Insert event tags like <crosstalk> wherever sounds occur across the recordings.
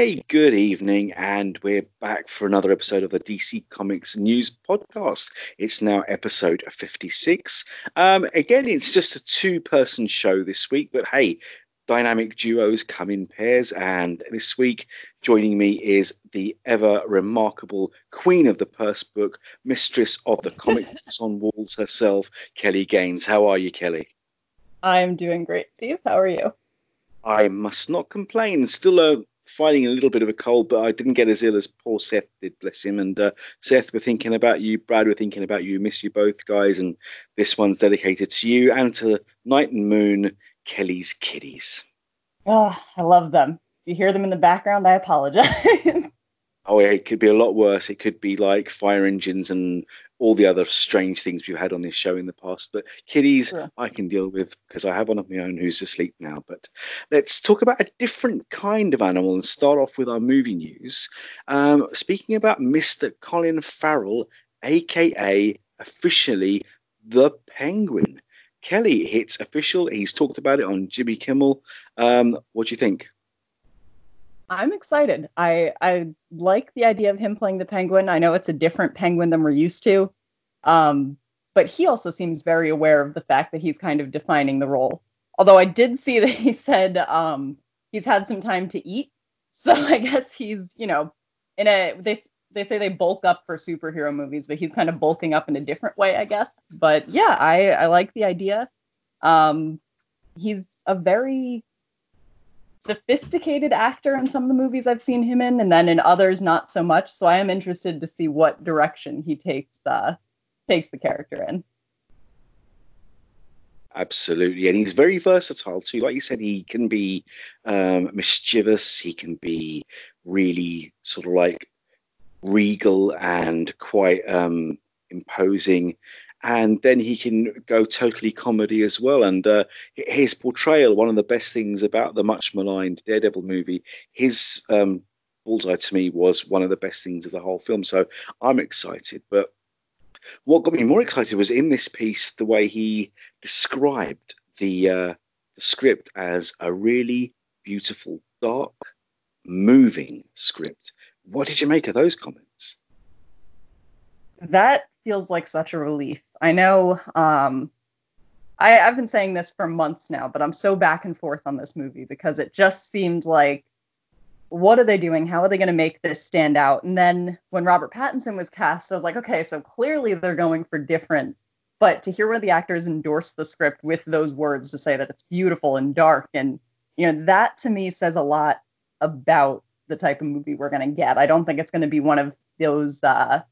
Hi, good evening, and we're back for another episode of the DC Comics News Podcast. It's now episode 56. Um, again, it's just a two person show this week, but hey, dynamic duos come in pairs, and this week joining me is the ever remarkable queen of the purse book, mistress of the comic <laughs> books on walls herself, Kelly Gaines. How are you, Kelly? I'm doing great, Steve. How are you? I must not complain. Still uh, fighting a little bit of a cold, but I didn't get as ill as poor Seth did, bless him. And uh, Seth, we're thinking about you. Brad, we're thinking about you. Miss you both, guys. And this one's dedicated to you and to Night and Moon, Kelly's Kiddies. Oh, I love them. If you hear them in the background, I apologize. <laughs> oh, it could be a lot worse. It could be like fire engines and all the other strange things we've had on this show in the past. But kiddies, I can deal with because I have one of my own who's asleep now. But let's talk about a different kind of animal and start off with our movie news. Um, speaking about Mr. Colin Farrell, aka officially the Penguin. Kelly hits official. He's talked about it on Jimmy Kimmel. Um, what do you think? I'm excited. I I like the idea of him playing the penguin. I know it's a different penguin than we're used to. Um, but he also seems very aware of the fact that he's kind of defining the role. Although I did see that he said um, he's had some time to eat. So <laughs> I guess he's, you know, in a they they say they bulk up for superhero movies, but he's kind of bulking up in a different way, I guess. But yeah, I I like the idea. Um, he's a very sophisticated actor in some of the movies I've seen him in, and then in others not so much. So I am interested to see what direction he takes uh, takes the character in. Absolutely, and he's very versatile too. Like you said, he can be um, mischievous. He can be really sort of like regal and quite um, imposing and then he can go totally comedy as well. And uh, his portrayal, one of the best things about the much maligned Daredevil movie, his um, bullseye to me was one of the best things of the whole film. So I'm excited. But what got me more excited was in this piece the way he described the, uh, the script as a really beautiful, dark, moving script. What did you make of those comments? That feels like such a relief. I know um, I, I've been saying this for months now, but I'm so back and forth on this movie because it just seemed like what are they doing? How are they going to make this stand out? And then when Robert Pattinson was cast, I was like, okay, so clearly they're going for different. But to hear one of the actors endorse the script with those words to say that it's beautiful and dark, and you know, that to me says a lot about the type of movie we're going to get. I don't think it's going to be one of those uh,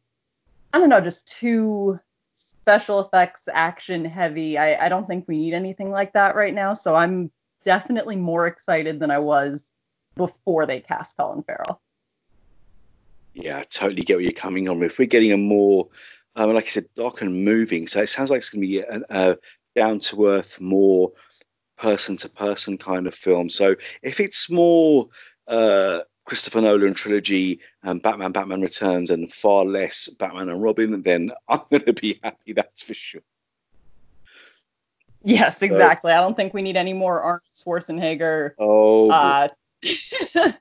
I don't know, just too special effects action heavy. I, I don't think we need anything like that right now. So I'm definitely more excited than I was before they cast Colin Farrell. Yeah, I totally get where you're coming on. If we're getting a more, um, like I said, dark and moving, so it sounds like it's going to be a, a down to earth, more person to person kind of film. So if it's more uh, Christopher Nolan trilogy, and Batman, Batman Returns, and far less Batman and Robin, then I'm <laughs> going to be happy. That's for sure. Yes, exactly. I don't think we need any more Arnold Schwarzenegger. Oh. Uh, <laughs>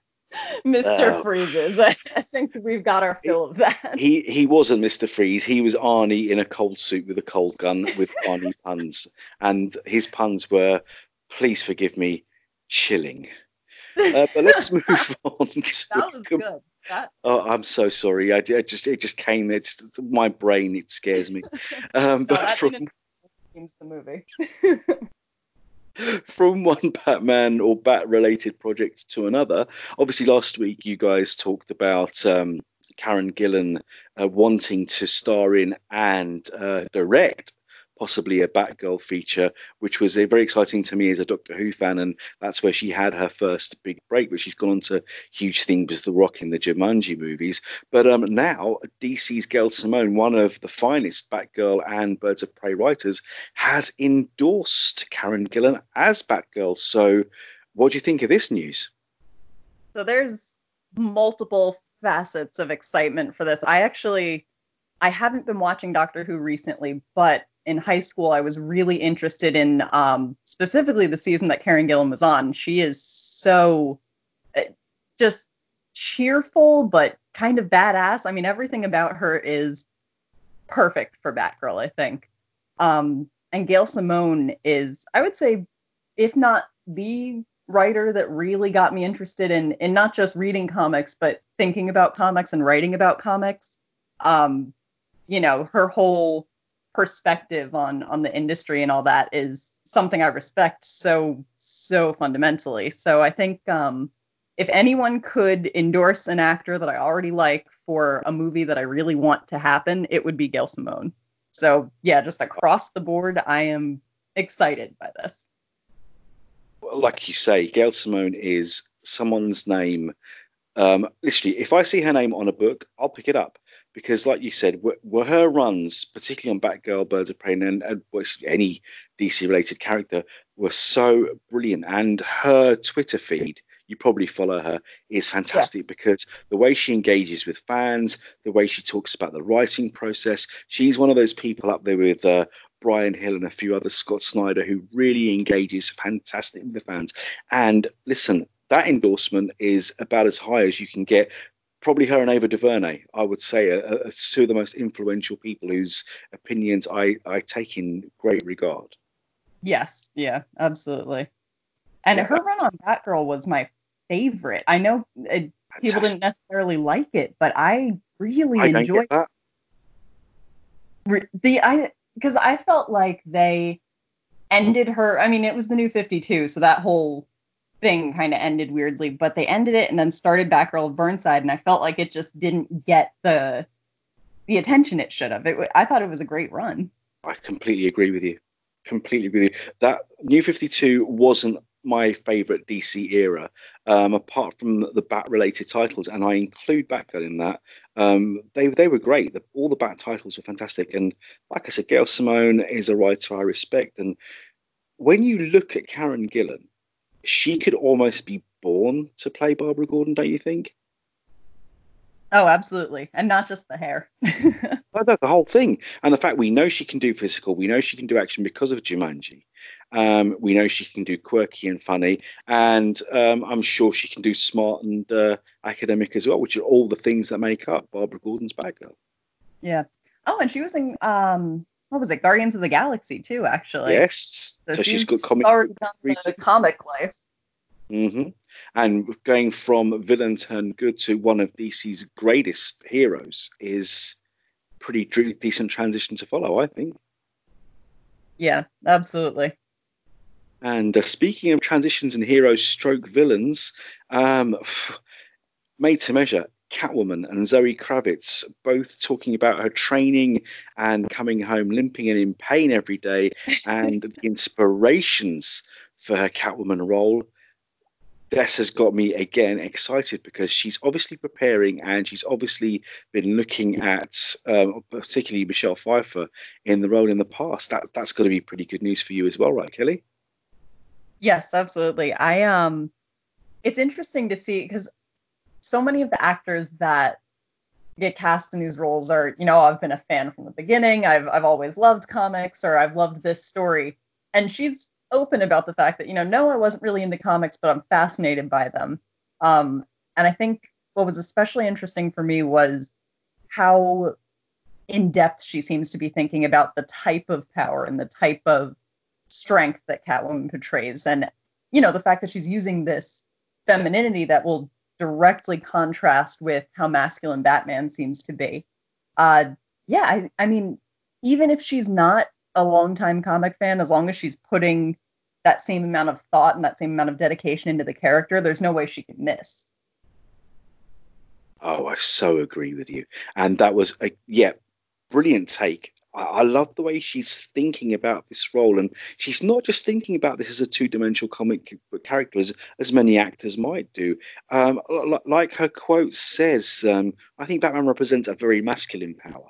Mr. Uh, Freezes. I, <laughs> I, think we've got our fill of that. He he wasn't Mr. Freeze. He was Arnie in a cold suit with a cold gun with Arnie puns, and his puns were, please forgive me, chilling. Uh, but let's <laughs> move on. To, that was <laughs> good. That... Oh, I'm so sorry. I, I, just it just came. It's my brain. It scares me. <laughs> Um, no, but from the movie. from one Batman or Bat-related project to another. Obviously, last week you guys talked about um, Karen Gillan uh, wanting to star in and uh, direct possibly a Batgirl feature, which was very exciting to me as a Doctor Who fan, and that's where she had her first big break. But she's gone on to huge things with The Rock in the Jumanji movies. But um, now DC's Gail Simone, one of the finest Batgirl and Birds of Prey writers, has endorsed Karen Gillan as Batgirl. So, what do you think of this news? So there's multiple facets of excitement for this. I actually I haven't been watching Doctor Who recently, but in high school, I was really interested in um, specifically the season that Karen Gillan was on. She is so uh, just cheerful but kind of badass. I mean, everything about her is perfect for Batgirl, I think. Um, and Gail Simone is, I would say, if not the writer that really got me interested in in not just reading comics but thinking about comics and writing about comics. Um, you know, her whole perspective on on the industry and all that is something I respect so so fundamentally. So I think um, if anyone could endorse an actor that I already like for a movie that I really want to happen, it would be Gail Simone. So yeah, just across the board, I am excited by this like you say, Gail Simone is someone's name. Um, literally, if I see her name on a book, I'll pick it up because, like you said, were, were her runs, particularly on Batgirl, Birds of Prey, and, and any DC-related character, were so brilliant. And her Twitter feed, you probably follow her, is fantastic yes. because the way she engages with fans, the way she talks about the writing process, she's one of those people up there with uh, Bryan Hill and a few others, Scott Snyder, who really engages fantastic with the fans. And listen, that endorsement is about as high as you can get. Probably her and Ava DuVernay, I would say, are, are two of the most influential people whose opinions I, I take in great regard. Yes, yeah, absolutely. And yeah. her run on Batgirl was my favorite. I know uh, people didn't necessarily like it, but I really I enjoyed that. The I because I felt like they ended her. I mean, it was the new 52, so that whole thing kind of ended weirdly, but they ended it and then started Batgirl of Burnside, and I felt like it just didn't get the the attention it should have. It, I thought it was a great run. I completely agree with you. Completely agree with you. That New 52 wasn't my favorite DC era, um, apart from the Bat related titles, and I include Batgirl in that. Um, they they were great. The, all the Bat titles were fantastic, and like I said, Gail Simone is a writer I respect. And when you look at Karen Gillan, she could almost be born to play Barbara Gordon, don't you think? Oh, absolutely, and not just the hair. <laughs> well, that's the whole thing, and the fact we know she can do physical, we know she can do action because of Jumanji. Um, we know she can do quirky and funny, and um, I'm sure she can do smart and uh, academic as well, which are all the things that make up Barbara Gordon's Batgirl. Yeah. Oh, and she was in um, what was it, Guardians of the Galaxy too, actually. Yes. So, so she's, she's got comic the comic life. Mm-hmm. And going from villain turned good to one of DC's greatest heroes is pretty decent transition to follow, I think. Yeah, absolutely. And uh, speaking of transitions and heroes stroke villains, um, <sighs> made to measure, Catwoman and Zoe Kravitz both talking about her training and coming home limping and in pain every day <laughs> and the inspirations for her Catwoman role. This has got me again excited because she's obviously preparing and she's obviously been looking at um, particularly Michelle Pfeiffer in the role in the past. That that's got to be pretty good news for you as well, right, Kelly? Yes, absolutely. I um it's interesting to see because so many of the actors that get cast in these roles are, you know, I've been a fan from the beginning. I've I've always loved comics or I've loved this story. And she's open about the fact that, you know, no, I wasn't really into comics, but I'm fascinated by them. Um, and I think what was especially interesting for me was how in depth she seems to be thinking about the type of power and the type of strength that Catwoman portrays, and you know the fact that she's using this femininity that will directly contrast with how masculine Batman seems to be. Uh, yeah, I, I mean, even if she's not a longtime comic fan, as long as she's putting that same amount of thought and that same amount of dedication into the character, there's no way she can miss. Oh, I so agree with you. And that was a yeah, brilliant take I, love the way she's thinking about this role, and she's not just thinking about this as a two-dimensional comic character, as, as many actors might do. Um, like her quote says, um, I think Batman represents a very masculine power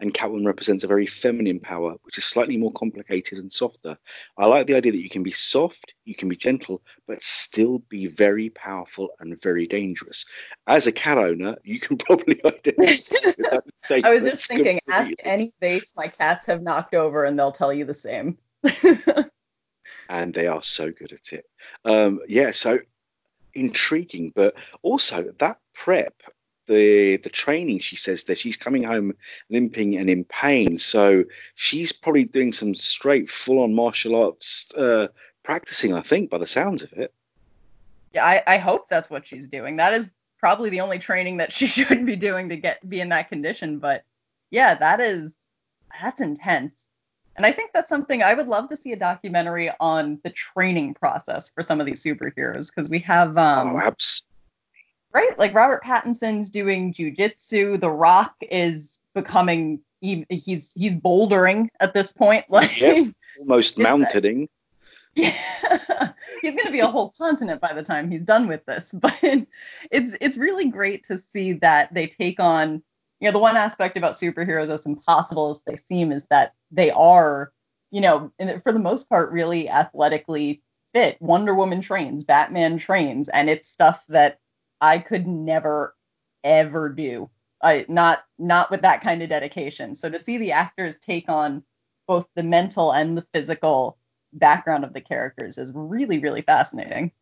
and Catwoman represents a very feminine power, which is slightly more complicated and softer. I like the idea that you can be soft, you can be gentle, but still be very powerful and very dangerous. As a cat owner, you can <laughs> probably identify. I was just thinking, ask any vase my cats have knocked over, and they'll tell you the same. and they are so good at it. Um, yeah, so intriguing, but also that prep, the the training, she says that she's coming home limping and in pain. So she's probably doing some straight full on martial arts uh, practicing, I think, by the sounds of it. Yeah, I, I hope that's what she's doing. That is probably the only training that <laughs> she should be doing to get be in that condition. But yeah, that is that's intense. And I think that's something I would love to see a documentary on the training process for some of these superheroes because we have um oh, absolutely. Right like Robert Pattinson's doing jujitsu, The Rock is becoming he, he's he's bouldering at this point <laughs> like yep, almost mounting. Yeah, <laughs> he's going to be a whole continent by the time he's done with this. <laughs> But it's it's really great to see that they take on you know, the one aspect about superheroes, as impossible as they seem, is that they are, you know, for the most part, really athletically fit. Wonder Woman trains, Batman trains, and it's stuff that I could never ever do. I not not with that kind of dedication. So to see the actors take on both the mental and the physical background of the characters is really really fascinating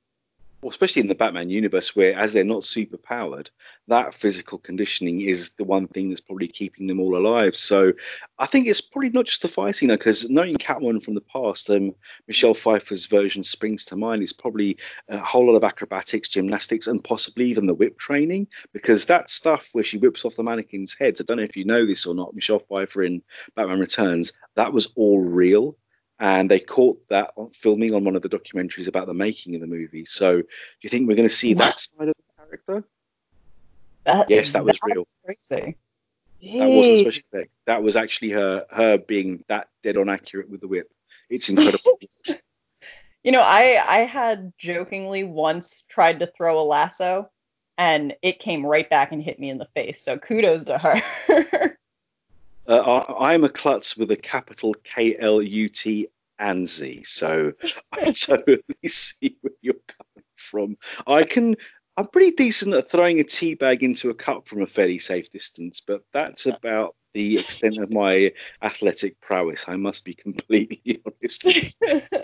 well, especially in the Batman universe, where as they're not super powered, that physical conditioning is the one thing that's probably keeping them all alive. So I think it's probably not just the fighting, though, because knowing Catwoman from the past, um, Michelle Pfeiffer's version springs to mind. It's probably a whole lot of acrobatics, gymnastics, and possibly even the whip training, because that stuff where she whips off the mannequins' heads. I don't know if you know this or not. Michelle Pfeiffer in Batman Returns, that was all real and they caught that filming on one of the documentaries about the making of the movie. So, do you think we're going to see that side of the character? That, yes, that was real. Crazy. That wasn't special effect. That was actually her her being that dead on accurate with the whip. It's incredible. <laughs> <laughs> you know, I I had jokingly once tried to throw a lasso, and it came right back and hit me in the face. So kudos to her. <laughs> Uh, I, am a klutz with a capital K L U T and Z, so <laughs> I totally see where you're coming from. I can. I'm pretty decent at throwing a tea bag into a cup from a fairly safe distance, but that's uh. about the extent of my athletic prowess. I must be completely <laughs> honest.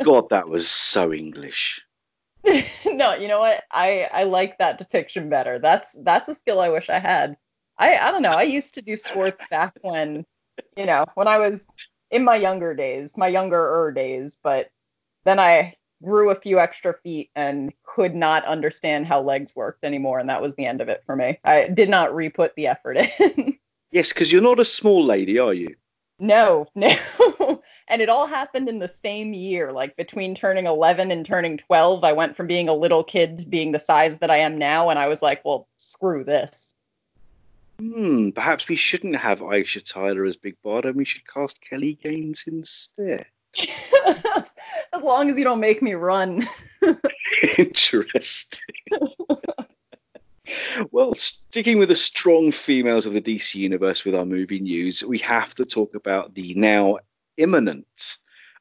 God, that was so English. <laughs> no, you know what? I I like that depiction better. That's that's a skill I wish I had. I I don't know. I used to do sports back when, you know, when I was in my younger days, my younger er days, but then I grew a few extra feet and could not understand how legs worked anymore, and that was the end of it for me. I did not re-put the effort in. <laughs> yes, because you're not a small lady, are you? No, no. <laughs> and it all happened in the same year. Like between turning 11 and turning 12, I went from being a little kid to being the size that I am now, and I was like, well, screw this. Hmm, perhaps we shouldn't have Aisha Tyler as Big Barda and we should cast Kelly Gaines instead. <laughs> as long as you don't make me run. <laughs> Interesting. well, sticking with the strong females of the DC universe with our movie news, we have to talk about the now imminent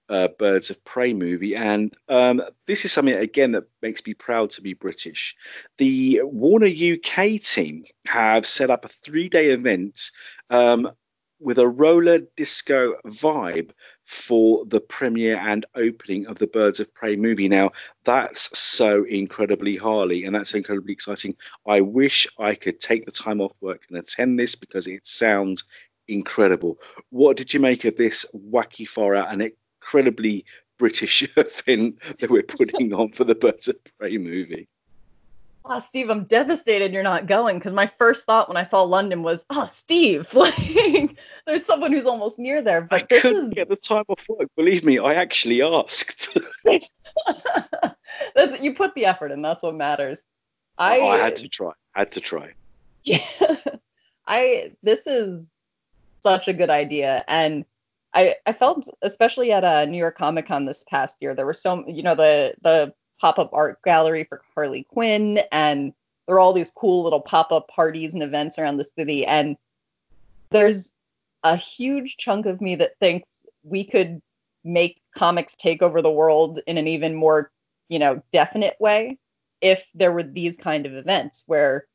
uh, Birds of Prey movie. And um, this is something, again, that makes me proud to be British. The Warner UK team have set up a three day event um, with a roller disco vibe for the premiere and opening of the Birds of Prey movie. Now, that's so incredibly Harley and that's incredibly exciting. I wish I could take the time off work and attend this because it sounds incredible. What did you make of this wacky far out and incredibly British <laughs> event that we're putting on for the Birds of Prey movie. Oh, Steve, I'm devastated you're not going because my first thought when I saw London was, oh, Steve, <laughs> like there's someone who's almost near there. But I couldn't is... get the time off work. Believe me, I actually asked. <laughs> that's, you put the effort in. That's what matters. I, I had to try. I Had to try. Yeah. I. This is such a good idea, and I, I felt especially at a uh, New York Comic Con this past year, there were so you know the the pop up art gallery for Harley Quinn, and there are all these cool little pop up parties and events around the city, and there's a huge chunk of me that thinks we could make comics take over the world in an even more you know definite way if there were these kind of events where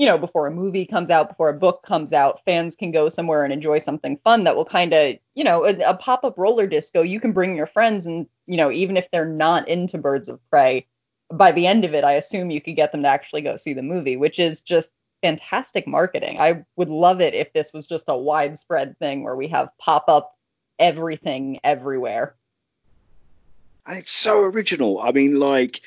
you know, before a movie comes out, before a book comes out, fans can go somewhere and enjoy something fun that will kind of, you know, a, a pop up roller disco. You can bring your friends, and, you know, even if they're not into Birds of Prey, by the end of it, I assume you could get them to actually go see the movie, which is just fantastic marketing. I would love it if this was just a widespread thing where we have pop up everything everywhere. And it's so original. I mean, like,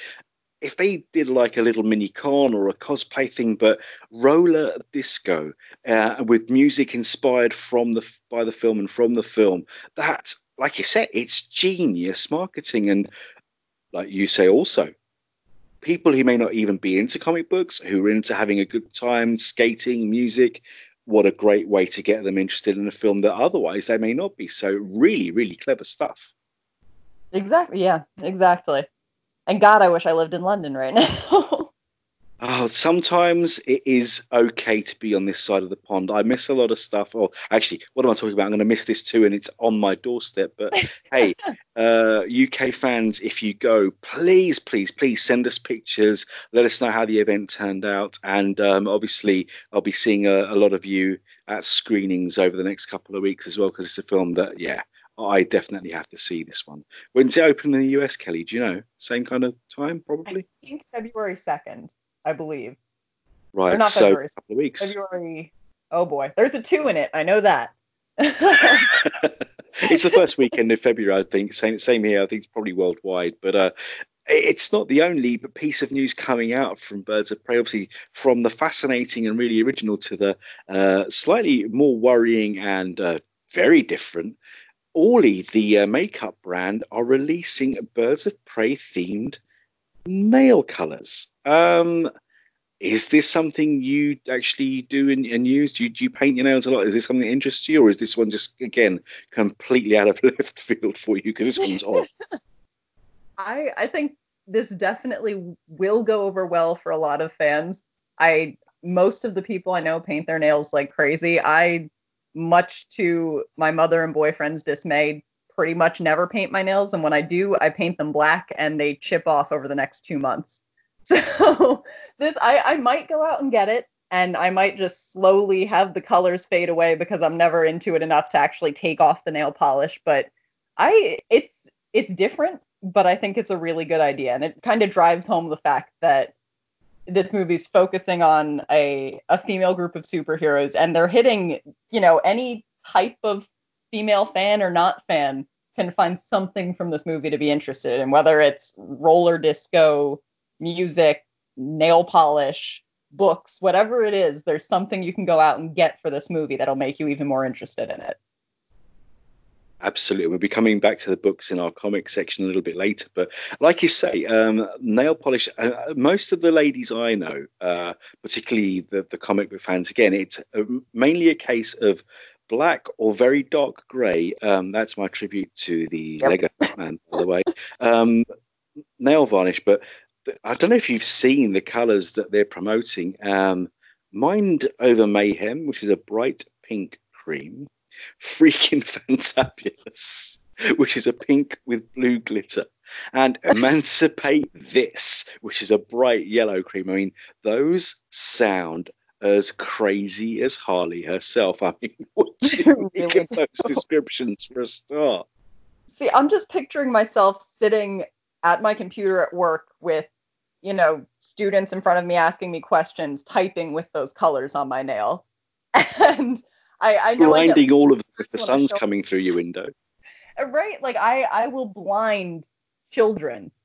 if they did like a little mini con or a cosplay thing, but roller disco uh, with music inspired from the by the film and from the film, that, like you said, it's genius marketing. And like you say, also people who may not even be into comic books, who are into having a good time, skating, music. What a great way to get them interested in a film that otherwise they may not be. So really, really clever stuff. Exactly. Yeah. Exactly. And God, I wish I lived in London right <laughs> now. oh, sometimes it is okay to be on this side of the pond. I miss a lot of stuff. Or actually, what am I talking about? I'm going to miss this too, and it's on my doorstep. But <laughs> hey, uh, UK fans, if you go, please, please, please send us pictures. Let us know how the event turned out. And um, obviously, I'll be seeing a, a lot of you at screenings over the next couple of weeks as well, because it's a film that, yeah, I definitely have to see this one. When's it open in the US, Kelly? Do you know? Same kind of time, probably. I think February second, I believe. Right. Or not so February. a couple of weeks. February. Oh boy, there's a two in it. I know that. <laughs> it's the first weekend of February, I think. Same, same here. I think it's probably worldwide, but uh, it's not the only piece of news coming out from Birds of Prey. Obviously, from the fascinating and really original to the uh, slightly more worrying and uh, very different Orly, the uh, makeup brand, are releasing Birds of Prey themed nail colors. Um, is this something you actually do and, and use? Do you, do you, paint your nails a lot? Is this something that interests you, or is this one just again completely out of <laughs> left field for you? Because this one's <laughs> odd. I I think this definitely will go over well for a lot of fans. I most of the people I know paint their nails like crazy. I much to my mother and boyfriend's dismay, pretty much never paint my nails. And when I do, I paint them black and they chip off over the next two months. <laughs> So this, I, I might go out and get it and I might just slowly have the colors fade away because I'm never into it enough to actually take off the nail polish. But I, it's, it's different, but I think it's a really good idea. And it kind of drives home the fact that this movie's focusing on a a female group of superheroes and they're hitting you know any type of female fan or not fan can find something from this movie to be interested in whether it's roller disco music nail polish books whatever it is there's something you can go out and get for this movie that'll make you even more interested in it Absolutely. We'll be coming back to the books in our comic section a little bit later. But like you say, um, nail polish, uh, most of the ladies I know, uh, particularly the, the comic book fans, again, it's a, uh, mainly a case of black or very dark grey. Um, that's my tribute to the yep. Lego man, by the way. Um, nail varnish, but I don't know if you've seen the colours that they're promoting. Um, Mind Over Mayhem, which is a bright pink cream freaking <laughs> fantabulous, which is a pink with blue glitter, and <laughs> Emancipate This, which is a bright yellow cream. I mean, those sound as crazy as Harley herself. <laughs> I mean, what do you make of those descriptions for a start? See, I'm just picturing myself sitting at my computer at work with, you know, students in front of me asking me questions, typing with those colors on my nail. And I, I know blinding all of <laughs> the, the sun's coming through your window. Uh, right, like I, I will blind children. <laughs>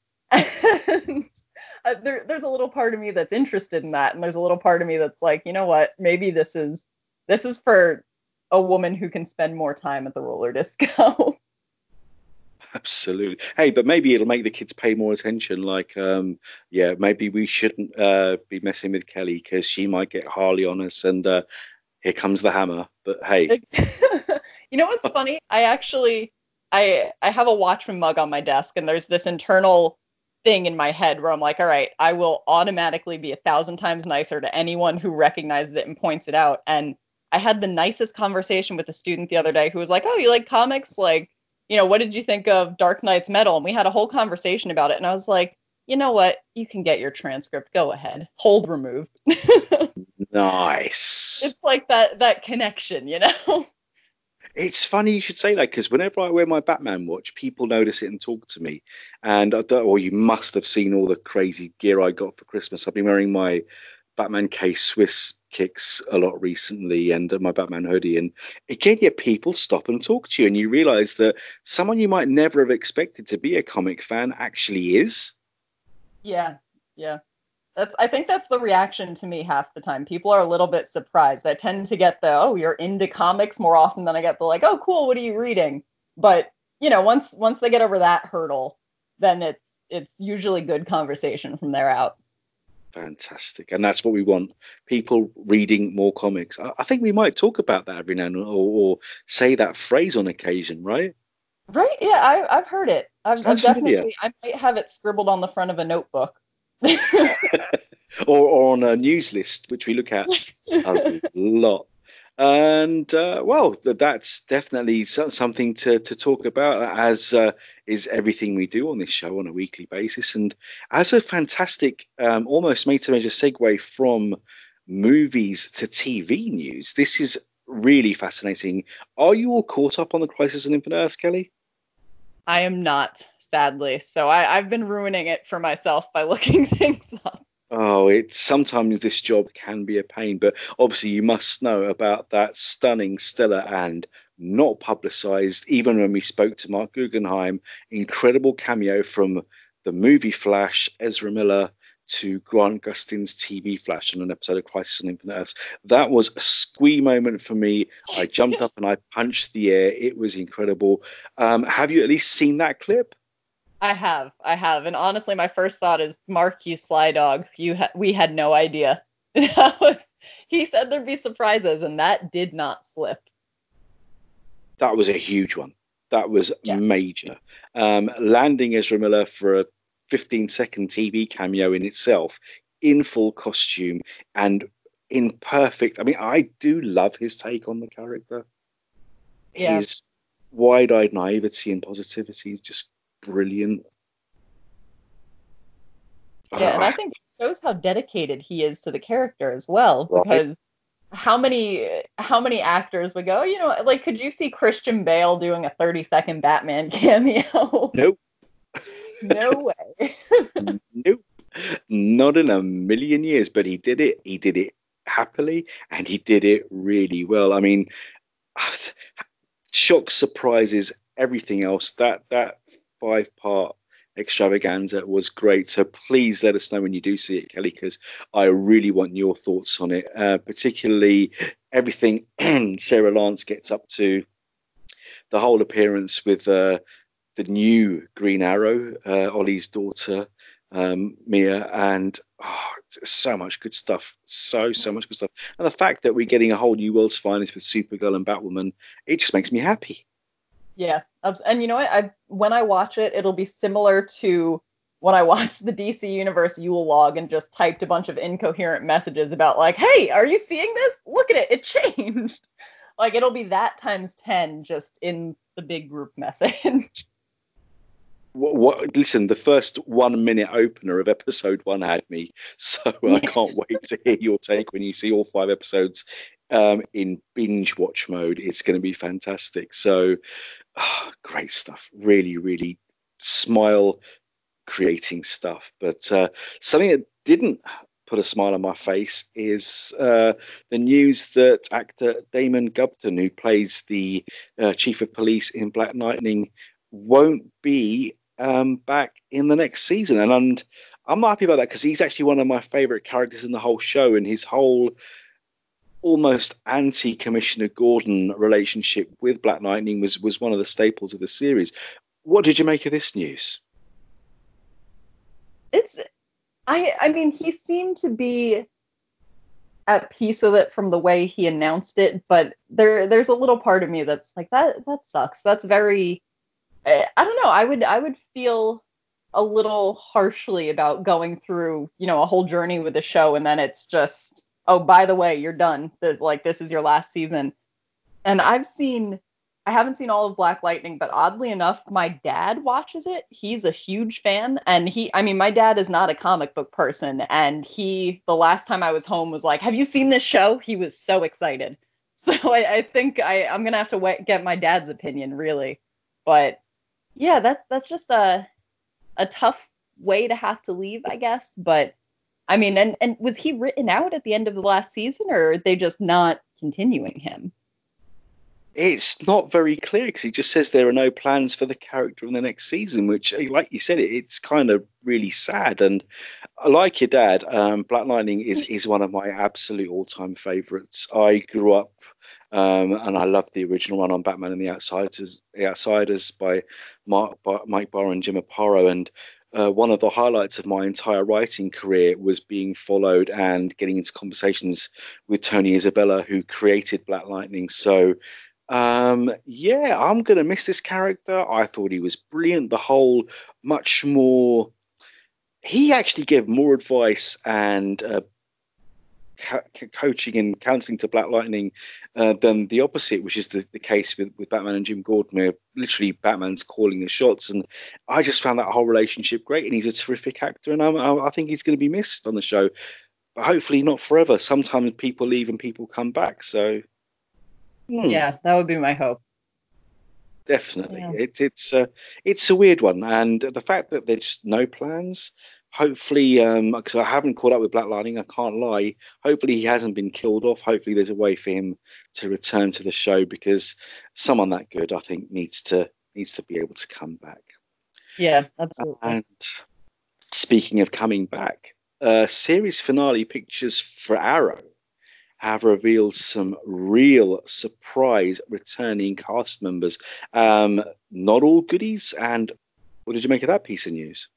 And uh, there, there's a little part of me that's interested in that, and there's a little part of me that's like, you know what, maybe this is this is for a woman who can spend more time at the roller disco. <laughs> Absolutely. Hey, but maybe it'll make the kids pay more attention. Like, um, yeah, maybe we shouldn't uh, be messing with Kelly because she might get Harley on us, and uh, here comes the hammer. But hey, <laughs> you know what's funny? I actually I I have a Watchmen mug on my desk, and there's this internal thing in my head where I'm like, all right, I will automatically be a thousand times nicer to anyone who recognizes it and points it out. And I had the nicest conversation with a student the other day who was like, oh, you like comics? Like, you know, what did you think of Dark Nights: Metal? And we had a whole conversation about it. And I was like, you know what? You can get your transcript. Go ahead. Hold removed. <laughs> nice. It's like that that connection, you know. <laughs> It's funny you should say that because whenever I wear my Batman watch, people notice it and talk to me. And I don't, well, you must have seen all the crazy gear I got for Christmas. I've been wearing my Batman K-Swiss kicks a lot recently and uh, my Batman hoodie. And again, yeah, people stop and talk to you, and you realize that someone you might never have expected to be a comic fan actually is. Yeah, yeah. That's I think that's the reaction to me half the time. People are a little bit surprised. I tend to get the oh you're into comics more often than I get the like oh cool what are you reading? But you know once once they get over that hurdle, then it's it's usually good conversation from there out. Fantastic, and that's what we want: people reading more comics. I, I think we might talk about that every now and then, or, or say that phrase on occasion, right? Right? Yeah, I, have heard it. I've, I've definitely. I might have it scribbled on the front of a notebook. <laughs> or, or, on a news list, which we look at a lot. And uh, well, that's definitely something to, to talk about, as uh, is everything we do on this show on a weekly basis. And as a fantastic, um, almost made to measure segue from movies to TV news, this is really fascinating. Are you all caught up on the Crisis on Infinite Earths, Kelly? I am not sadly. So I, I've been ruining it for myself by <laughs> looking things up. Oh, it sometimes this job can be a pain, but obviously you must know about that stunning, stellar, and not publicized, even when we spoke to Mark Guggenheim, incredible cameo from the movie Flash, Ezra Miller, to Grant Gustin's TV Flash on an episode of Crisis on Infinite Earths. That was a squee moment for me. I jumped up and I punched the air. It was incredible. Um, have you at least seen that clip? I have, I have, and honestly, my first thought is, Mark, you sly dog. You, ha- we had no idea. <laughs> that was, he said there'd be surprises, and that did not slip. That was a huge one. That was yes. major. Um, landing Ezra Miller for a 15 second TV cameo in itself, in full costume and in perfect. I mean, I do love his take on the character. Yeah. His wide-eyed naivety and positivity is just brilliant. Yeah, and I ah. think it shows how dedicated he is to the character as well, right. because how many how many actors would go, oh, you know, like could you see Christian Bale doing a 30 second Batman <laughs> cameo? Nope. <laughs> no way. <laughs> nope. Not in a million years, but he did it. He did it happily and he did it really well. I mean, <sighs> shock surprises everything else. That that five part extravaganza was great. So please let us know when you do see it, Kelly, because I really want your thoughts on it, uh, particularly everything <clears throat> Sara Lance gets up to, the whole appearance with uh, the new Green Arrow, uh, Ollie's daughter. Um, Mia and oh, so much good stuff, so so much good stuff, and the fact that we're getting a whole new World's Finest with Supergirl and Batwoman, it just makes me happy. Yeah, and you know what? I when I watch it, it'll be similar to when I <laughs> watched the DC Universe Yule log and just typed a bunch of incoherent messages about like, "Hey, are you seeing this? Look at it, it <laughs> changed." like it'll be that times 10 just in the big group message. <laughs> What, what, listen, the first one minute opener of episode one had me, so I can't wait to hear your take when you see all five episodes um, in binge watch mode. It's going to be fantastic. So, oh, great stuff. Really, really smile creating stuff. But uh, something that didn't put a smile on my face is uh, the news that actor Damon Gupton, who plays the uh, chief of police in Black Lightning, won't be um, back in the next season. And, and I'm not happy about that because he's actually one of my favorite characters in the whole show, and his whole almost anti Commissioner Gordon relationship with Black Lightning was was one of the staples of the series. What did you make of this news? It's I I mean he seemed to be at peace with it from the way he announced it, but there there's a little part of me that's like that that sucks. That's very I, don't know. I would I would feel a little harshly about going through, you know, a whole journey with the show and then it's just oh, by the way, you're done. like this is your last season. And I've seen I haven't seen all of Black Lightning, but oddly enough, my dad watches it. He's a huge fan, and he, I mean, my dad is not a comic book person, and he, the last time I was home, was like, "Have you seen this show?" He was so excited. <laughs> So I, I think I, I'm gonna have to wait, get my dad's opinion, really. But yeah, that's that's just a a tough way to have to leave, I guess. But I mean, and and was he written out at the end of the last season, or are they just not continuing him? It's not very clear because he just says there are no plans for the character in the next season, which, eh, like you said, it's kind of really sad. And like your dad, um, Black Lightning is is one of my absolute all time favorites. I grew up um, and I loved the original one on Batman and the Outsiders, the Outsiders by Mark, by Mike Barr and Jim Aparo. And uh, one of the highlights of my entire writing career was being followed and getting into conversations with Tony Isabella, who created Black Lightning. So, um, yeah, I'm going to miss this character. I thought he was brilliant. The whole much more. He actually gave more advice and uh, coaching and counselling to Black Lightning uh, than the opposite, which is the, the case with, with Batman and Jim Gordon, where literally Batman's calling the shots. And I just found that whole relationship great, and he's a terrific actor, and I, I think he's going to be missed on the show, but hopefully not forever. Sometimes people leave and people come back, so. Hmm. Yeah, that would be my hope. Definitely, yeah. it's it's uh, it's a weird one, and the fact that there's no plans hopefully, because um, I haven't caught up with Black Lightning, I can't lie. Hopefully, he hasn't been killed off. Hopefully, there's a way for him to return to the show because someone that good, I think, needs to needs to be able to come back. Yeah, absolutely. And speaking of coming back, uh, series finale pictures for Arrow have revealed some real surprise returning cast members. Um, not all goodies. And what did you make of that piece of news?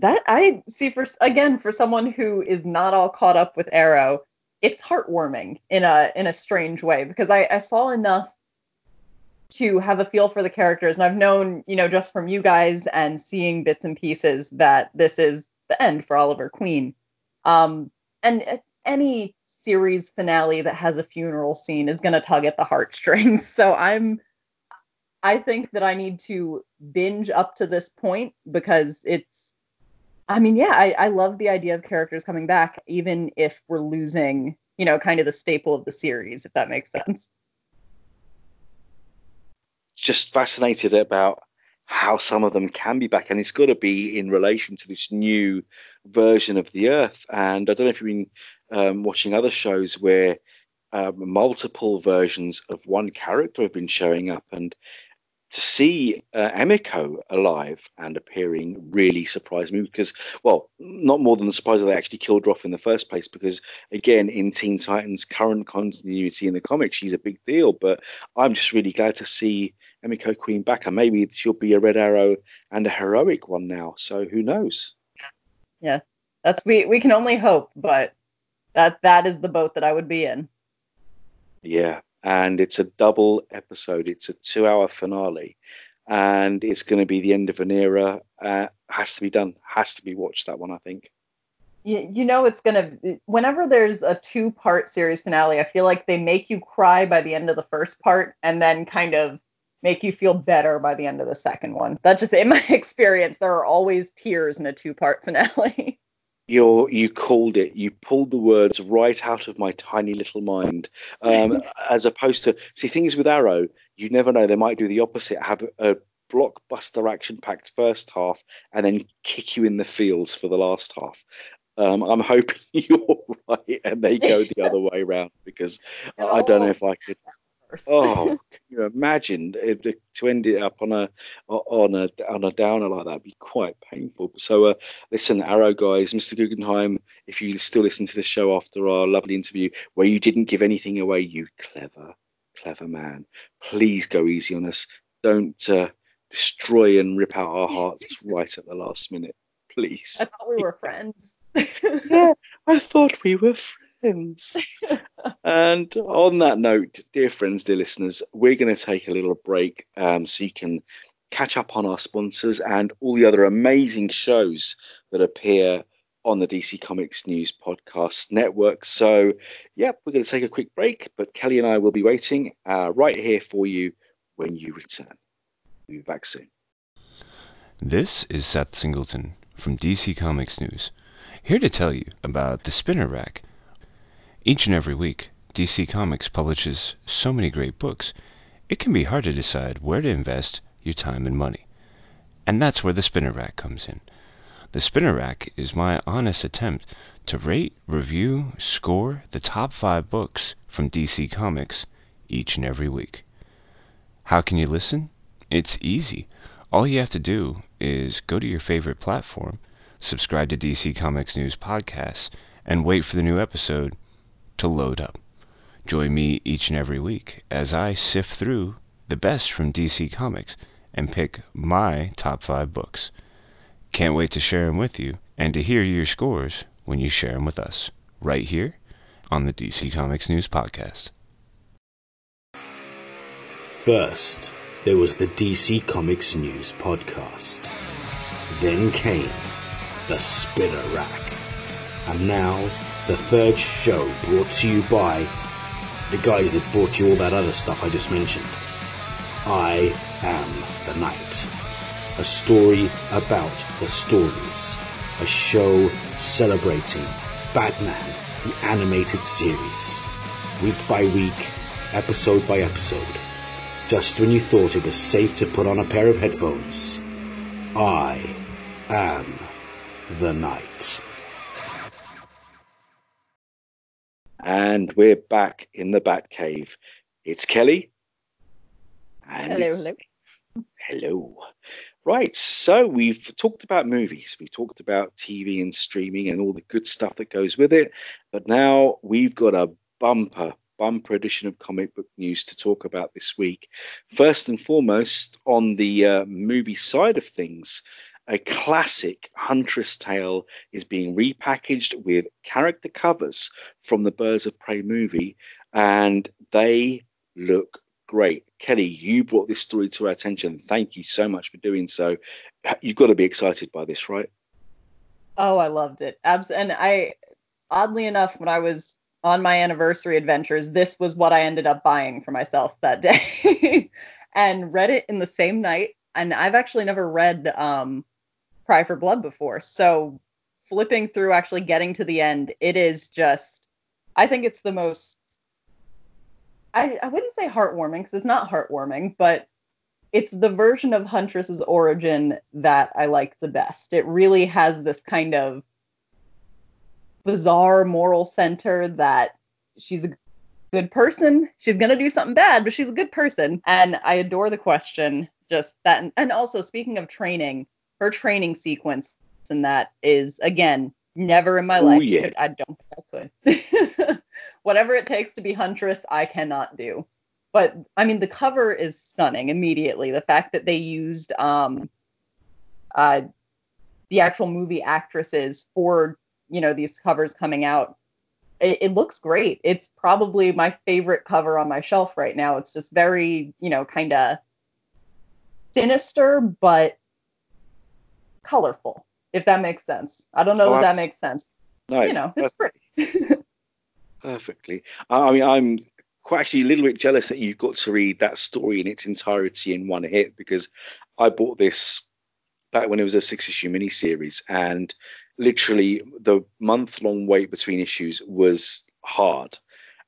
That I see for again for someone who is not all caught up with Arrow, it's heartwarming in a in a strange way because I, I saw enough to have a feel for the characters and I've known, you know, just from you guys and seeing bits and pieces that this is the end for Oliver Queen. Um, and any series finale that has a funeral scene is going to tug at the heartstrings. <laughs> So I'm I think that I need to binge up to this point because it's I mean, yeah, I, I love the idea of characters coming back, even if we're losing, you know, kind of the staple of the series, if that makes sense. Just fascinated about how some of them can be back, and it's got to be in relation to this new version of the Earth. And I don't know if you've been um, watching other shows where um, multiple versions of one character have been showing up, and to see uh, Emiko alive and appearing really surprised me because, well, not more than the surprise that they actually killed her off in the first place. Because again, in Teen Titans' current continuity in the comics, she's a big deal. But I'm just really glad to see Emiko Queen back, and maybe she'll be a Red Arrow and a heroic one now. So who knows? Yeah, that's we we can only hope, but that that is the boat that I would be in. Yeah, and it's a double episode. It's a two-hour finale, and it's going to be the end of an era. Uh, has to be done. Has to be watched. That one, I think. You, you know, it's gonna. Whenever there's a two-part series finale, I feel like they make you cry by the end of the first part, and then kind of make you feel better by the end of the second one. That's just in my <laughs> experience. There are always tears in a two-part <laughs> finale. You you called it. You pulled the words right out of my tiny little mind. Um, <laughs> as opposed to see things with Arrow, you never know. They might do the opposite. Have a blockbuster action-packed first half and then kick you in the fields for the last half. Um, I'm hoping <laughs> you're right and they go the other <laughs> way around because I don't know if I could oh, <laughs> can you imagine if, to end it up on a on a on a downer like that? Would be quite painful. So, uh, listen, Arrow guys, Mr. Guggenheim, if you still listen to the show after our lovely interview where you didn't give anything away, you clever, clever man, please go easy on us. Don't uh, destroy and rip out our hearts <laughs> right at the last minute, please. I thought we were <laughs> friends. yeah, I thought we were friends friends. <laughs> and on that note, dear friends, dear listeners, we're going to take a little break um, so you can catch up on our sponsors and all the other amazing shows that appear on the DC Comics News Podcast Network. So, yeah, we're going to take a quick break, but Kelly and I will be waiting uh, right here for you when you return. We'll be back soon. This is Seth Singleton from DC Comics News, here to tell you about the Spinner Rack each and every week, DC Comics publishes so many great books, it can be hard to decide where to invest your time and money. And that's where the spinner rack comes in. The Spinner Rack is my honest attempt to rate, review, score the top five books from DC Comics each and every week. How can you listen? It's easy. All you have to do is go to your favorite platform, subscribe to DC Comics News Podcasts, and wait for the new episode to load up. Join me each and every week as I sift through the best from DC Comics and pick my top five books. Can't wait to share them with you and to hear your scores when you share them with us, right here on the DC Comics News Podcast. First, there was the DC Comics News Podcast. Then came the Spinner Rack. And now, the third show brought to you by the guys that brought you all that other stuff I just mentioned. I am the Night. A story about the stories. A show celebrating Batman, the animated series. Week by week, episode by episode. Just when you thought it was safe to put on a pair of headphones, I am the Night. And we're back in the Batcave. It's Kelly. And Hello, it's- hello. Hello. Right, so we've talked about movies, we talked about TV and streaming and all the good stuff that goes with it, but now we've got a bumper, bumper edition of comic book news to talk about this week. First and foremost, on the uh, movie side of things, a classic Huntress Tale is being repackaged with character covers from the Birds of Prey movie, and they look great. Kelly, you brought this story to our attention. Thank you so much for doing so. You've got to be excited by this, right? Oh, I loved it. And I, oddly enough, when I was on my anniversary adventures, this was what I ended up buying for myself that day, <laughs> and read it in the same night. And I've actually never read um, Cry for Blood before, so flipping through, actually getting to the end, it is just, I think it's the most. I, I wouldn't say heartwarming because it's not heartwarming, but it's the version of Huntress's origin that I like the best. It really has this kind of bizarre moral center that she's a good person. She's going to do something bad, but she's a good person. And I adore the question just that. And also, speaking of training, her training sequence and that is, again, never in my Oh, life. yeah. I don't think I could. <laughs> Whatever it takes to be Huntress, I cannot do but I mean the cover is stunning immediately. The fact that they used um uh the actual movie actresses for you know these covers coming out, it, it looks great. It's probably my favorite cover on my shelf right now. It's just very you know kind of sinister but colorful, if that makes sense. I don't know Oh, if I- that makes sense. No, you know, it's pretty. <laughs> perfectly. I I mean, I'm quite actually a little bit jealous that you've got to read that story in its entirety in one hit because I bought this back when it was a six issue miniseries and literally the month long wait between issues was hard.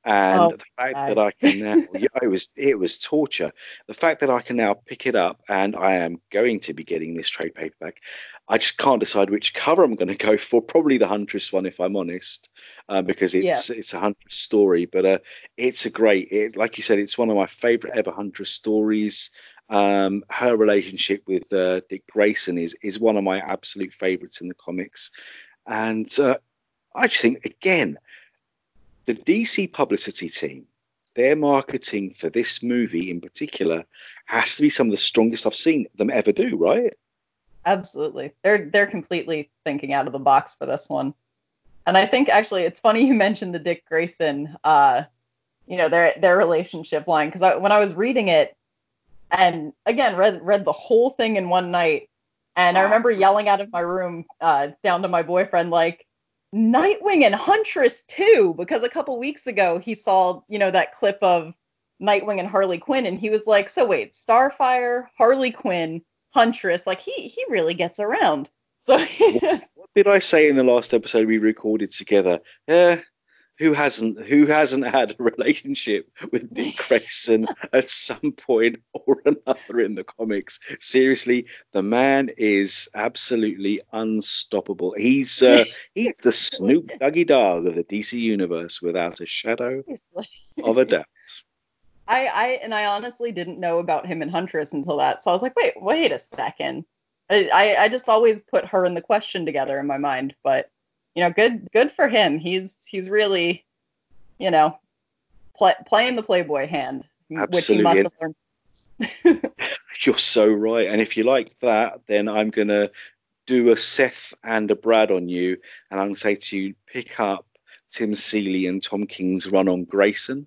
And Oh, the fact God. that I can now, <laughs> yeah, it was it was torture. The fact that I can now pick it up and I am going to be getting this trade paperback, I just can't decide which cover I'm going to go for. Probably the Huntress one, if I'm honest, uh, because it's it's a Huntress story. But uh, it's a great, it, like you said, it's one of my favorite ever Huntress stories. Um, her relationship with uh, Dick Grayson is is one of my absolute favorites in the comics, and uh, I just think again, the DC publicity team, their marketing for this movie in particular has to be some of the strongest I've seen them ever do. Right? Absolutely. They're they're completely thinking out of the box for this one. And I think actually it's funny you <laughs> mentioned the Dick Grayson uh you know their their relationship line cuz I, when I was reading it and again read read the whole thing in one night and I remember yelling out of my room uh down to my boyfriend like Nightwing and Huntress too because a couple weeks ago he saw, you know, that clip of Nightwing and Harley Quinn and he was like, "So wait, Starfire, Harley Quinn, Huntress, like he he really gets around." So <laughs> What did I say in the last episode we recorded together? Yeah, who hasn't who hasn't had a relationship with Dick Grayson at some point or another in the comics? Seriously, the man is absolutely unstoppable. He's uh, he's the Snoop Doggy Dogg of the DC universe without a shadow of a doubt. <laughs> I, I and I honestly didn't know about him and Huntress until that, so I was like, wait, wait a second. I, I just always put her and the question together in my mind, but you know, good good for him. He's he's really, you know, play, playing the Playboy hand, Absolutely. which he must have <laughs> learned. You're so right. And if you like that, then I'm gonna do a Seth and a Brad on you, and I'm gonna say to you, pick up Tim Seeley and Tom King's run on Grayson,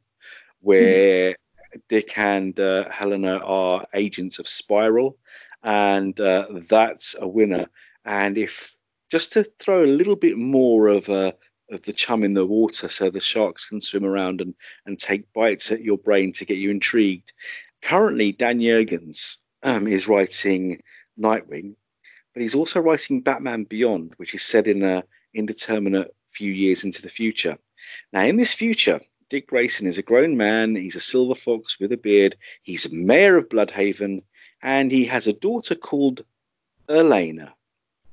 where mm. <laughs> Dick and uh, Helena are agents of Spiral, and uh, that's a winner. And if just to throw a little bit more of a of the chum in the water so the sharks can swim around and, and take bites at your brain to get you intrigued. Currently, Dan Jurgens um, is writing Nightwing, but he's also writing Batman Beyond, which is set in a indeterminate few years into the future. Now, in this future, Dick Grayson is a grown man. He's a silver fox with a beard. He's mayor of Blüdhaven, and he has a daughter called Elena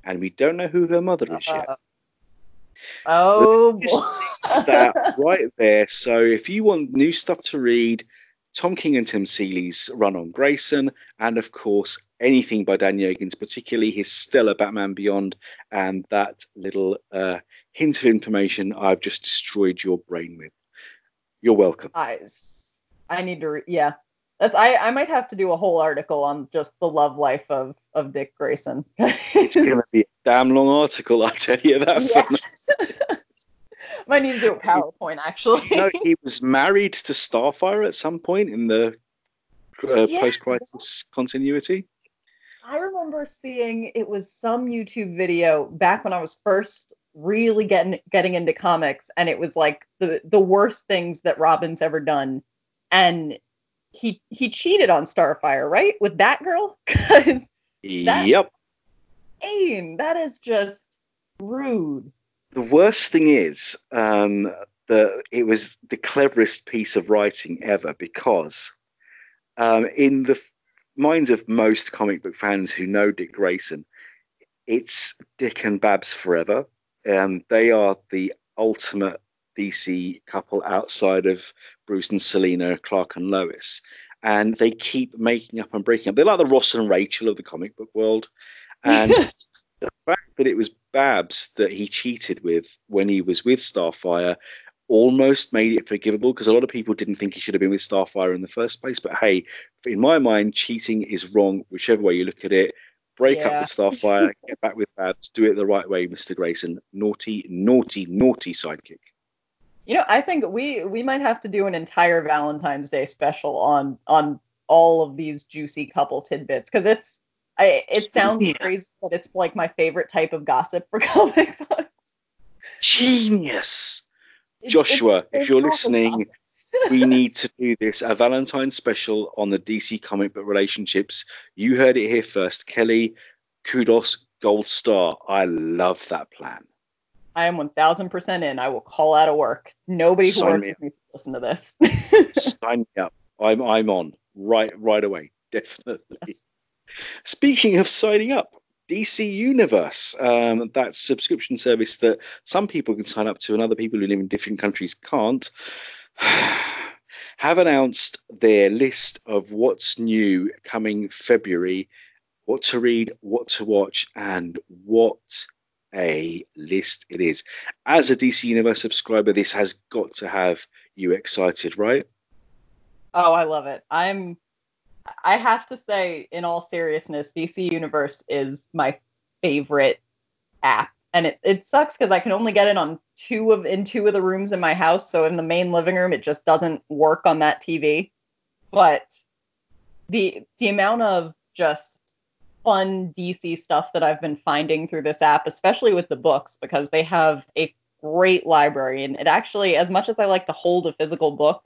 and we don't know who her mother is yet. Uh, oh, that right there. So if you want new stuff to read, Tom King and Tim Seeley's run on Grayson, and of course anything by Dan Jurgens, particularly his stellar Batman Beyond, and that little uh, hint of information I've just destroyed your brain with. You're welcome. I, I need to, re- yeah, that's I, I might have to do a whole article on just the love life of of Dick Grayson. it's gonna be a damn long article, I tell you that. Yeah. <laughs> might need to do a PowerPoint actually. you know, he was married to Starfire at some point in the uh, yes. post-crisis continuity. I remember seeing it was some YouTube video back when I was first really getting getting into comics, and it was like the the worst things that Robin's ever done, and he he cheated on Starfire, right? With that girl? <laughs> Cause yep. Aim, that is just rude. The worst thing is um, that it was the cleverest piece of writing ever because um, in the minds of most comic book fans who know Dick Grayson, it's Dick and Babs forever. Um, they are the ultimate DC couple outside of Bruce and Selina, Clark and Lois. And they keep making up and breaking up. They're like the Ross and Rachel of the comic book world. And the fact that it was Babs that he cheated with when he was with Starfire almost made it forgivable because a lot of people didn't think he should have been with Starfire in the first place. But hey, in my mind, cheating is wrong, whichever way you look at it. Break yeah. up with Starfire, get back with Babs, do it the right way, Mr. Grayson. Naughty, naughty, naughty sidekick. You know, I think we we might have to do an entire Valentine's Day special on on all of these juicy couple tidbits because it's I it sounds yeah. crazy, but it's like my favorite type of gossip for <laughs> comic books. Genius. Joshua, it's, it's, if you're listening, we <laughs> need to do this a Valentine's special on the DC comic book relationships. You heard it here first. Kelly, kudos, gold star. I love that plan. I am 1000% in. I will call out of work. Nobody who Sign works with me to listen to this. <laughs> Sign me up. I'm I'm on right right away. <laughs> Definitely. Yes. Speaking of signing up, DC Universe, um, that subscription service that some people can sign up to and other people who live in different countries can't, <sighs> have announced their list of what's new coming February, what to read, what to watch, and what a list it is. As a DC Universe subscriber, this has got to have you excited, right? Oh, I love it. I'm I have to say, in all seriousness, DC Universe is my favorite app. And it, it sucks because I can only get it on two of in two of the rooms in my house. So in the main living room, it just doesn't work on that TV. But the the amount of just fun DC stuff that I've been finding through this app, especially with the books, because they have a great library. And it actually, as much as I like to hold a physical book,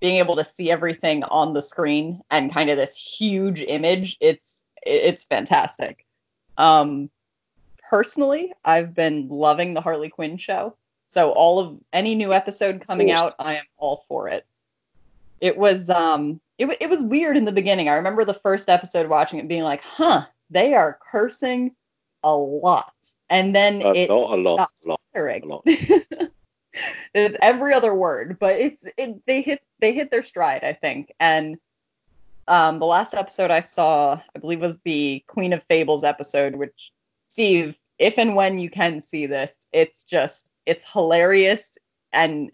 being able to see everything on the screen and kind of this huge image, it's it's fantastic. Um, personally, I've been loving the Harley Quinn show. So all of any new episode coming out, I am all for it. It was um it, it was weird in the beginning. I remember the first episode watching it being like, "Huh, they are cursing a lot." And then A it lot, a lot, stops lot, a lot. <laughs> it's every other word, but it's it, they hit they hit their stride, I think. And um, the last episode I saw, I believe, was the Queen of Fables episode, which Steve, if and when you can see this, it's just it's hilarious and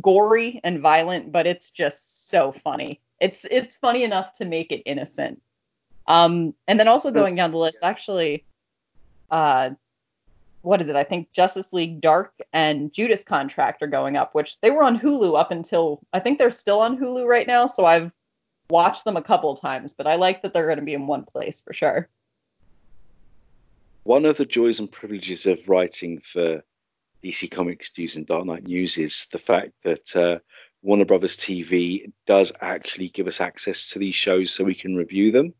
gory and violent, but it's just so funny. It's it's funny enough to make it innocent. Um, and then also going down the list, actually, uh, what is it? I think Justice League Dark and Judas Contract are going up, which they were on Hulu up until I think they're still on Hulu right now. So I've watched them a couple times, but I like that they're going to be in one place for sure. One of the joys and privileges of writing for DC Comics News and Dark Knight News is the fact that uh, Warner Brothers TV does actually give us access to these shows so we can review them.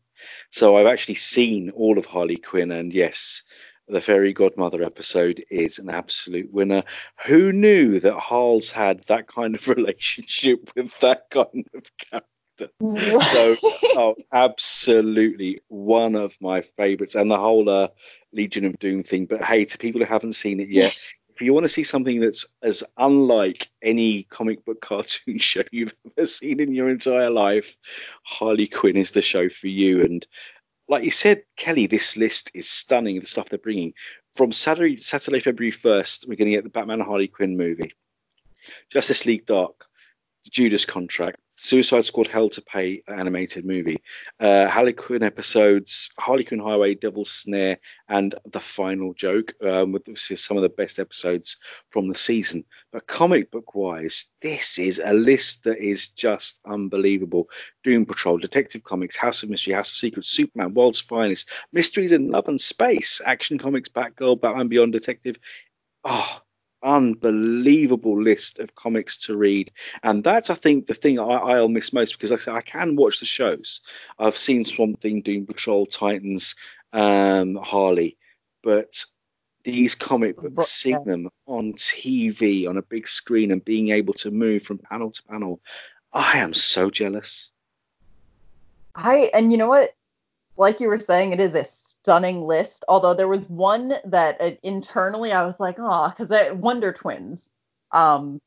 So I've actually seen all of Harley Quinn, and yes, the Fairy Godmother episode is an absolute winner. Who knew that Harl's had that kind of <laughs> relationship with that kind of character? so <laughs> oh, absolutely one of my favorites and the whole uh, legion of doom thing but hey to people who haven't seen it yet if you want to see something that's as unlike any comic book <laughs> cartoon show you've ever seen in your entire life harley quinn is the show for you. And like you said kelly this list is stunning the stuff they're bringing. From saturday saturday february 1st we're going to get the batman harley quinn movie. Justice league dark Judas contract, Suicide Squad Hell to Pay animated movie, uh, Harley Quinn episodes, Harley Quinn Highway, Devil's Snare, and The Final Joke, um, with some of the best episodes from the season. But comic book wise, this is a list that is just unbelievable. Doom Patrol, Detective Comics, House of Mystery, House of Secrets, Superman, World's Finest, Mysteries in Love and Space, Action Comics, Batgirl, Batman Beyond Detective. Oh, unbelievable list of comics to read. And that's i think the thing I, i'll miss most because like i say i can watch the shows. I've seen swamp thing doom patrol titans um harley. But these comic books seeing them on tv on a big screen and being able to move from panel to panel i am so jealous. I and you know what? Like you were saying, it is a stunning list. Although there was one that uh, internally I was like, oh, because Wonder Twins, um,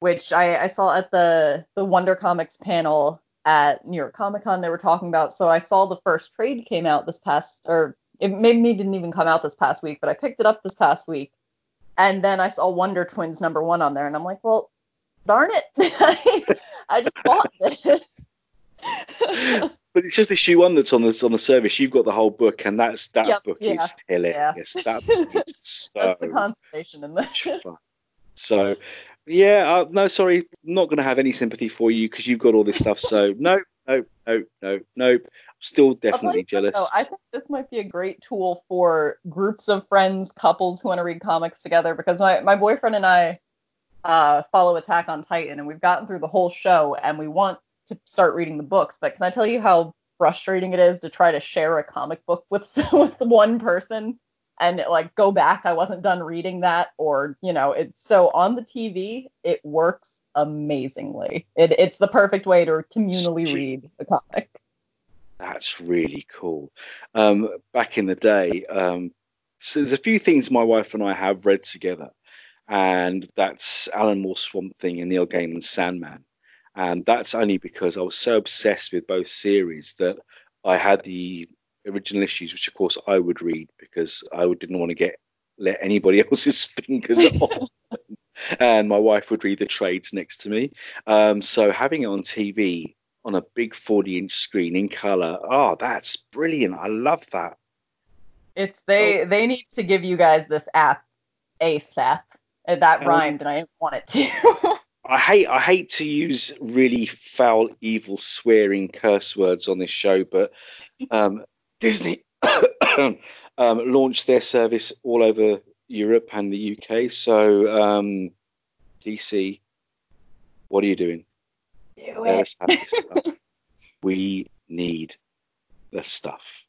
which I, I saw at the the Wonder Comics panel at New York Comic Con. They were talking about. So I saw the first trade came out this past, or it maybe didn't even come out this past week, but I picked it up this past week, and then I saw Wonder Twins number one on there, and I'm like, well, darn it, <laughs> I just bought this. <laughs> but it's just the issue one that's on the on the service. You've got the whole book, and that's that Yep, book yeah, is hilarious. That book is <laughs> so That's the consolation in fun. So, yeah, uh, no, sorry, not going to have any sympathy for you because you've got all this stuff. So, no, no, no, no, nope. Still definitely jealous. though, I think this might be a great tool for groups of friends, couples who want to read comics together because my, my boyfriend and I uh, follow Attack on Titan and we've gotten through the whole show and we want to start reading the books. But can I tell you how frustrating it is to try to share a comic book with <laughs> with one person and like go back? I wasn't done reading that, or you know, it's so on the TV it works amazingly. It, it's the perfect way to communally read a comic. That's really cool. Um, back in the day, um, so there's a few things my wife and I have read together, and that's Alan Moore's Swamp Thing and Neil Gaiman's Sandman. And that's only because I was so obsessed with both series that I had the original issues, which of course I would read because I didn't want to get let anybody <laughs> else's fingers <laughs> off. and my wife would read the trades next to me. Um, so having it on TV on a big 40 inch screen in color, oh, that's brilliant. I love that. It's they they need to give you guys this app ASAP. Uh, That rhymed and I didn't want it to. <laughs> I hate I hate to use really foul, evil, swearing curse words on this show, but um, Disney <coughs> um, launched their service all over Europe and the UK. So um, DC, what are you doing? Do it. us have this <laughs> stuff. we need the stuff.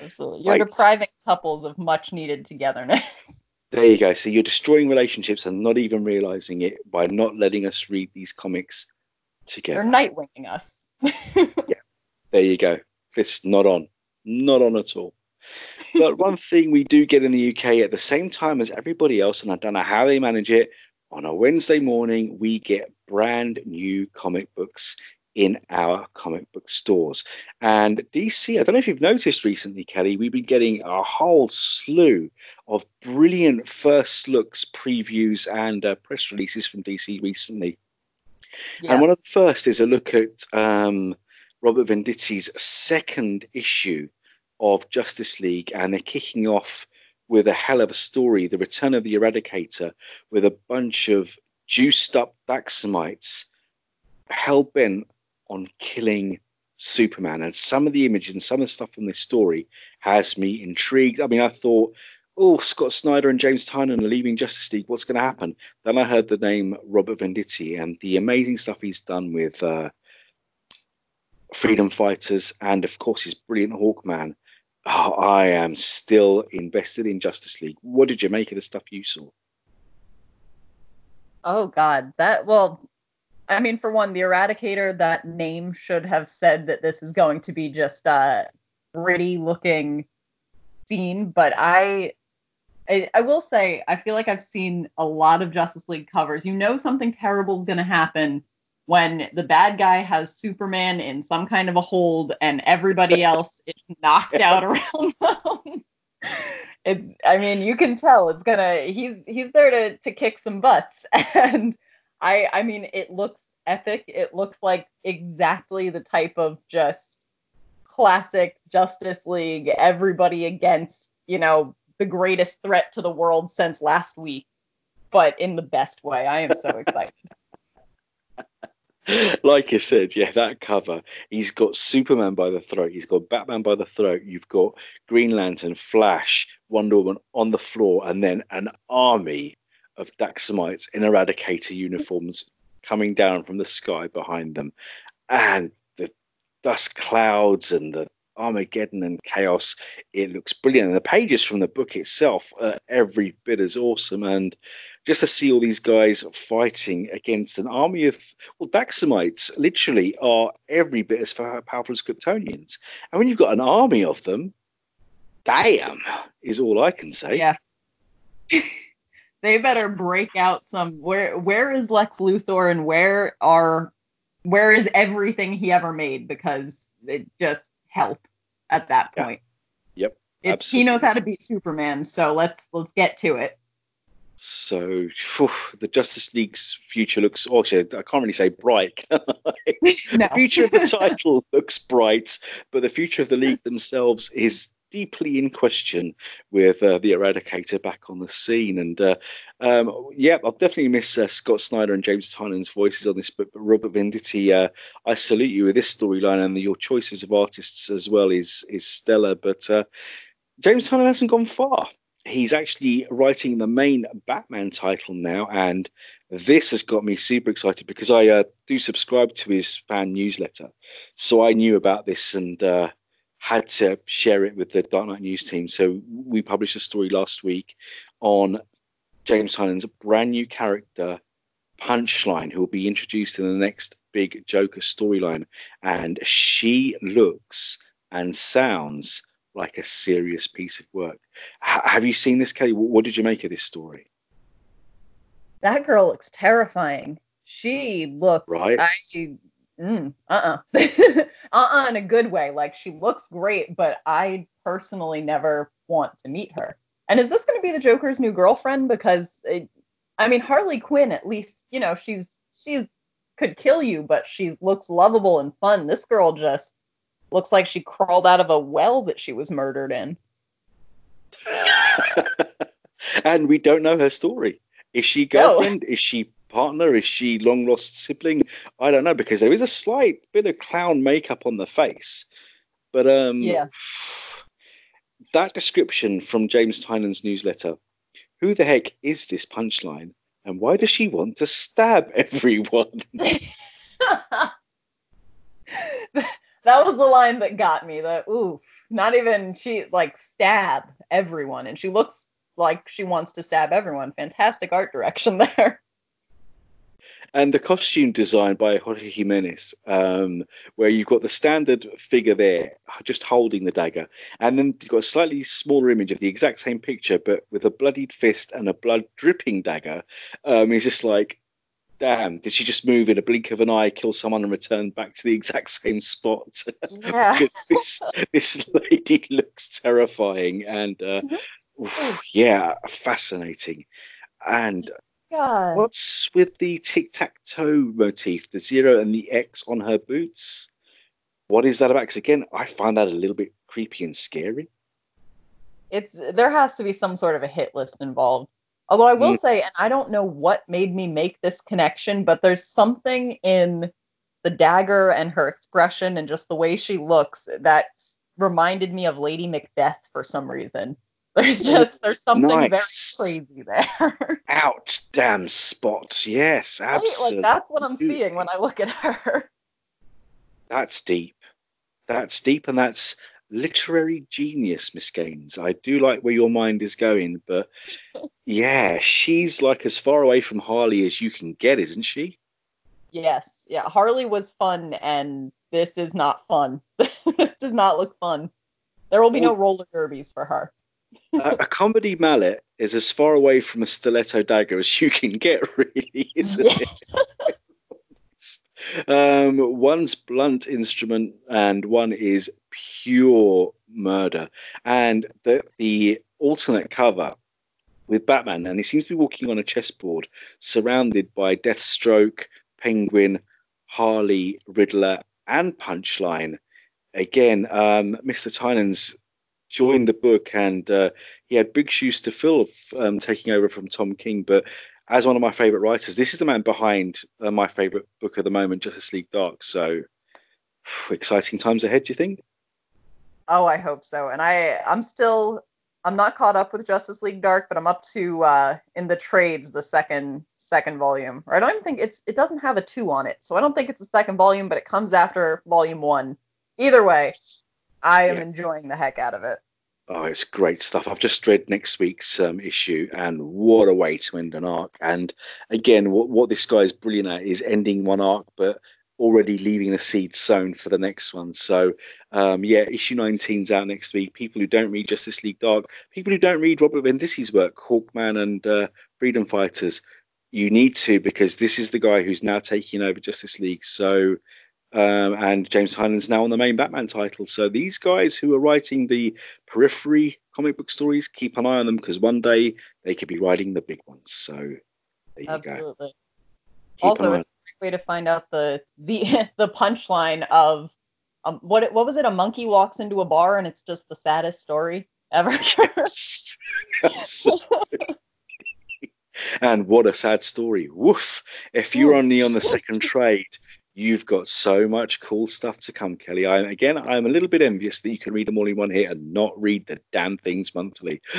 Absolutely. You're Right. depriving couples of much needed togetherness. <laughs> There you go. So you're destroying relationships and not even realizing it by not letting us read these comics together. They're nightwinging us. <laughs> yeah. There you go. This not on. Not on at all. But <laughs> one thing we do get in the UK at the same time as everybody else, and I don't know how they manage it, on a Wednesday morning, we get brand new comic books in our comic book stores. And DC, I don't know if you've noticed recently, Kelly, we've been getting a whole slew of brilliant first looks, previews, and uh, press releases from DC recently. Yes. And one of the first is a look at um, Robert Venditti's second issue of Justice League, and they're kicking off with a hell of a story The Return of the Eradicator, with a bunch of juiced up Daxamites hell bent on killing Superman. And some of the images and some of the stuff in this story has me intrigued. I mean, I thought, oh, Scott Snyder and James Tynion are leaving Justice League. What's going to happen? Then I heard the name Robert Venditti and the amazing stuff he's done with uh, Freedom Fighters and, of course, his brilliant Hawkman. Oh, I am still invested in Justice League. What did you make of the stuff you saw? Oh God, that well, I mean, for one, the Eradicator, that name should have said that this is going to be just a gritty looking scene. But I, I, I, will say, I feel like I've seen a lot of Justice League covers. You know, something terrible is going to happen when the bad guy has Superman in some kind of a hold and everybody else is knocked out <laughs> around them. it's, I mean, you can tell it's gonna. He's he's there to to kick some butts <laughs> and I I mean it looks epic. It looks like exactly the type of just classic Justice League, everybody against, you know, the greatest threat to the world since last week, but in the best way. I am so <laughs> excited. like I said, yeah, that cover. He's got Superman by the throat. He's got Batman by the throat. You've got Green Lantern, Flash, Wonder Woman on the floor, and then an army of Daxamites in Eradicator uniforms coming down from the sky behind them. And the dust clouds and the Armageddon and chaos. It looks brilliant. And the pages from the book itself are every bit as awesome. And just to see all these guys fighting against an army of, well, Daxamites literally are every bit as powerful as Kryptonians. And when you've got an army of them, damn, is all I can say. Yeah. <laughs> they better break out some where where is Lex Luthor and where are where is everything he ever made because it just help at that point. Yeah. Yep. It's, he knows how to beat Superman, so let's let's get to it. So the Justice League's future looks oh, actually I can't really say bright. <laughs> <laughs> no. The future of the <laughs> title looks bright, but the future of the league themselves is deeply in question with uh, the Eradicator back on the scene. And uh, um, yeah, I'll definitely miss uh, Scott Snyder and James Tynion's voices on this, but, but Robert Venditti, uh, I salute you with this storyline and your choices of artists as well is is stellar. But uh, James Tynion hasn't gone far. He's actually writing the main Batman title now, and this has got me super excited because I uh, do subscribe to his fan newsletter, so I knew about this and had to share it with the Dark Knight News team. So we published a story last week on James Tynion's brand new character, Punchline, who will be introduced in the next big Joker storyline. And she looks and sounds like a serious piece of work. H- have you seen this, Kelly? What did you make of this story? That girl looks terrifying. She looks. Right. I mm, uh-uh. <laughs> uh-uh in a good way. Like she looks great, but I personally never want to meet her. And is this going to be the Joker's new girlfriend? Because it, I mean, Harley Quinn, at least, you know, she's she's could kill you, but she looks lovable and fun. This girl just looks like she crawled out of a well that she was murdered in. <laughs> and we don't know her story. Is she girlfriend? No. Is she partner? Is she long lost sibling? I don't know because there is a slight bit of clown makeup on the face. But um, yeah. That description from James Tynion's newsletter. Who the heck is this punchline? And why does she want to stab <laughs> everyone? <laughs> that was the line that got me. That ooh, not even she like stab everyone, and she looks like she wants to stab everyone. Fantastic art direction <laughs> there. And the costume design by Jorge Jimenez, um, where you've got the standard figure there, just holding the dagger, and then you've got a slightly smaller image of the exact same picture, but with a bloodied fist and a blood dripping dagger. Um, it's just like, damn, did she just move in a blink of an eye, kill someone, and return back to the exact same spot? Yeah. <laughs> this, this lady <laughs> looks terrifying, and uh, oof, yeah, fascinating. And God. What's with the tic tac toe motif, the zero and the X on her boots? What is that about? Because again, I find that a little bit creepy and scary. It's there has to be some sort of a hit list involved. Although I will Mm. say, and I don't know what made me make this connection, but there's something in the dagger and her expression and just the way she looks that reminded me of Lady Macbeth for some reason. There's just there's something Nice. very crazy there. <laughs> Out, damn spot. Yes, Right? absolutely. Like that's what I'm seeing when I look at her. <laughs> That's deep. That's deep, and that's literary genius, Miss Gaines. I do like where your mind is going, but <laughs> yeah, she's like as far away from Harley as you can get, isn't she? Yes, yeah. Harley was fun, and this is not fun. this does not look fun. There will be no roller derbies for her. A, a comedy mallet is as far away from a stiletto dagger as you can get, <laughs> really, isn't Yeah. it? <laughs> Um, one's blunt instrument and one is pure murder. And the the alternate cover with Batman, and he seems to be walking on a chessboard surrounded by Deathstroke, Penguin, Harley, Riddler, and Punchline. Again, um, Mr. Tynion's joined the book and uh, he had big shoes to fill um, taking over from Tom King. But as one of my favorite writers, this is the man behind uh, my favorite book at the moment, Justice League Dark. So <sighs> exciting times ahead, do you think? Oh, I hope so. And I I'm still I'm not caught up with Justice League Dark, but I'm up to uh in the trades the second second volume. Or I don't even think it's it doesn't have a two on it. So I don't think it's the second volume, but it comes after volume one. Either way, I am Yeah. enjoying the heck out of it. Oh, it's great stuff. I've just read next week's um, issue, and what a way to end an arc. And again, what, what this guy is brilliant at is ending one arc, but already leaving the seed sown for the next one. So, um, yeah, issue 19's out next week. People who don't read Justice League Dark, people who don't read Robert Venditti's work, Hawkman and uh, Freedom Fighters, you need to because this is the guy who's now taking over Justice League. So, um, and James Tynion's now on the main Batman title. So these guys who are writing the periphery comic book stories, keep an eye on them because one day they could be writing the big ones. So there you go. Absolutely. Also, it's a great way to find out the the <laughs> the punchline of um, what what was it? A monkey walks into a bar and it's just the saddest story ever. <laughs> And what a sad story. Woof. If you're only on the second <laughs> trade, you've got so much cool stuff to come, Kelly. I, again, I'm a little bit envious that you can read them all in one hit and not read the damn things monthly. <laughs>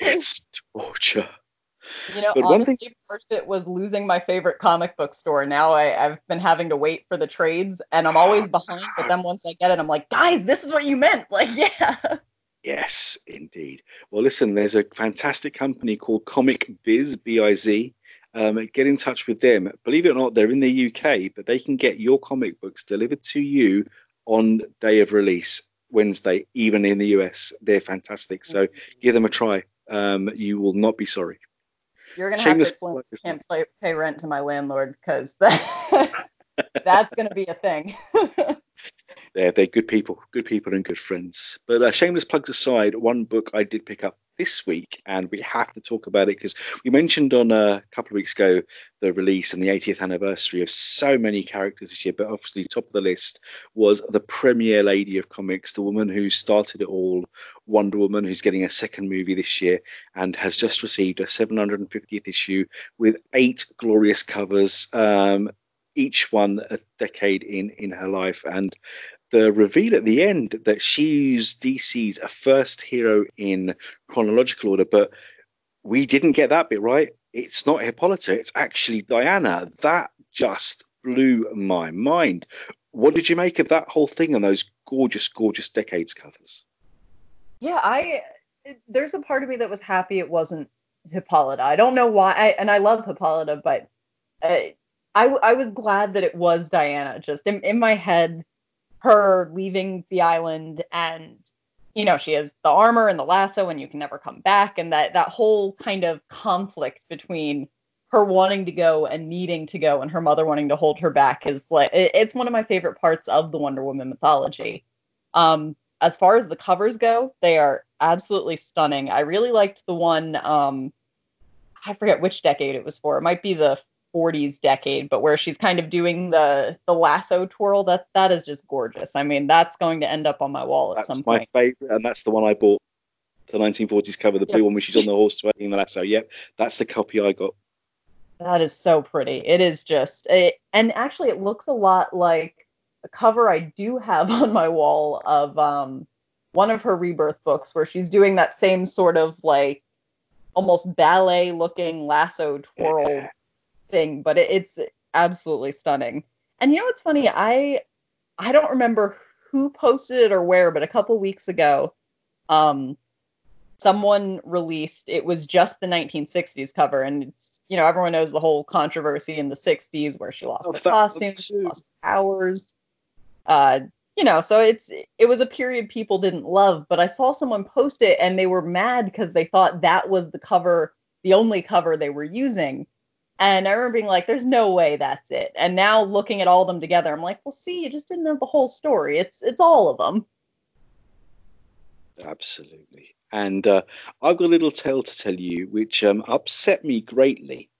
it's torture. You know, But one thing- honestly, first it was losing my favorite comic book store. Now I, I've been having to wait for the trades, and I'm always oh, behind. But then once I get it, I'm like, guys, this is what you meant. <laughs> Like, yeah. Yes, indeed. Well, listen, there's a fantastic company called Comic Biz, B-I-Z. Um, get in touch with them. Believe it or not, they're in the UK, but they can get your comic books delivered to you on day of release, Wednesday, even in the US. They're fantastic. So give them a try. Um, you will not be sorry. You're gonna Shameless have to explain. I can't pay, pay rent to my landlord because <laughs> that, that's gonna be a thing. <laughs> They're, they're good people, good people and good friends. But uh, shameless plugs aside, one book I did pick up this week, and we have to talk about it because we mentioned on uh, a couple of weeks ago the release and the 80th anniversary of so many characters this year. But obviously, top of the list was the premier lady of comics, the woman who started it all, Wonder Woman, who's getting a second movie this year and has just received a 750th issue with eight glorious covers. Um, each one a decade in in her life and the reveal at the end that she's DC's first hero in chronological order, but we didn't get that bit right. It's not Hippolyta, it's actually Diana. That just blew my mind. What did you make of that whole thing and those gorgeous, gorgeous decades covers? Yeah, I there's a part of me that was happy it wasn't Hippolyta. I don't know why, I, and I love Hippolyta, but uh, I, I was glad that it was Diana. Just in, in my head, her leaving the island and you know she has the armor and the lasso and you can never come back and that that whole kind of conflict between her wanting to go and needing to go and her mother wanting to hold her back is like it, it's one of my favorite parts of the Wonder Woman mythology. Um, as far as the covers go, they are absolutely stunning. I really liked the one um, I forget which decade it was for. It might be the 40s decade, but where she's kind of doing the the lasso twirl. That that is just gorgeous. I mean, that's going to end up on my wall at that's some point. That's my favorite, and that's the one I bought. The 1940s cover, the blue one where she's on the horse twirling the lasso. Yep, that's the copy I got. That is so pretty. It is just, it, and actually, it looks a lot like a cover I do have <laughs> on my wall of um, one of her rebirth books, where she's doing that same sort of like almost ballet looking lasso twirl Yeah. Thing, but it, it's absolutely stunning. And you know what's funny? I I don't remember who posted it or where, but a couple weeks ago, um, someone released it was just the 1960s cover, and it's you know everyone knows the whole controversy in the 60s where she lost Oh, her costumes, she lost powers. Uh, you know, so it's it was a period people didn't love, but I saw someone post it and they were mad because they thought that was the cover, the only cover they were using. And I remember being like, there's no way that's it. And now looking at all of them together, I'm like, well, see, you just didn't know the whole story. It's it's all of them. Absolutely. And uh, I've got a little tale to tell you, which um, upset me greatly.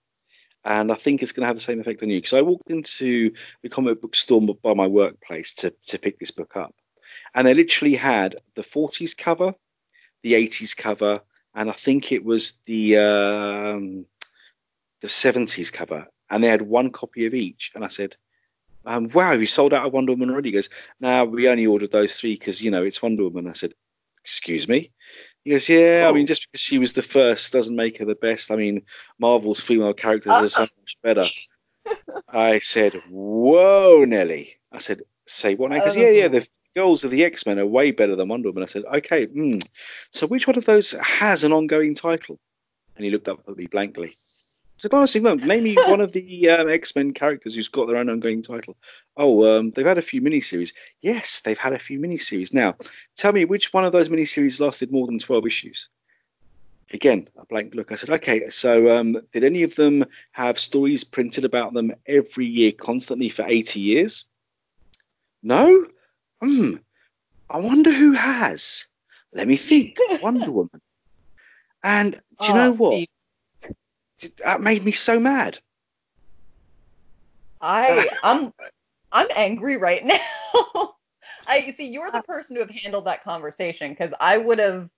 And I think it's going to have the same effect on you. Because I walked into the comic book store by my workplace to, to pick this book up. And they literally had the 40s cover, the 80s cover, and I think it was the um, the 70s cover. And they had one copy of each. And I said, um, wow, have you sold out of Wonder Woman already? He goes, no, we only ordered those three because, you know, it's Wonder Woman. I said, excuse me? He goes, yeah, I Oh. mean, just because she was the first doesn't make her the best. I mean, Marvel's female characters are so much better. <laughs> I said, whoa, Nelly. I said, say what now? Because, yeah, yeah, the girls of the X-Men are way better than Wonder Woman. I said, okay, mm. so which one of those has an ongoing title? And he looked up at me blankly. I said, honestly, no, name me one of the um, X-Men characters who's got their own ongoing title. Oh, um, they've had a few miniseries. Yes, they've had a few miniseries. Now, tell me which one of those miniseries lasted more than 12 issues? Again, a blank look. I said, okay, so um, did any of them have stories printed about them every year constantly for 80 years? No? Hmm. I wonder who has. Let me think. <laughs> Wonder Woman. And do you Oh, know what? Steve, That made me so mad. I uh, I'm I'm angry right now. <laughs> I see you're the uh, person to have handled that conversation because I would have.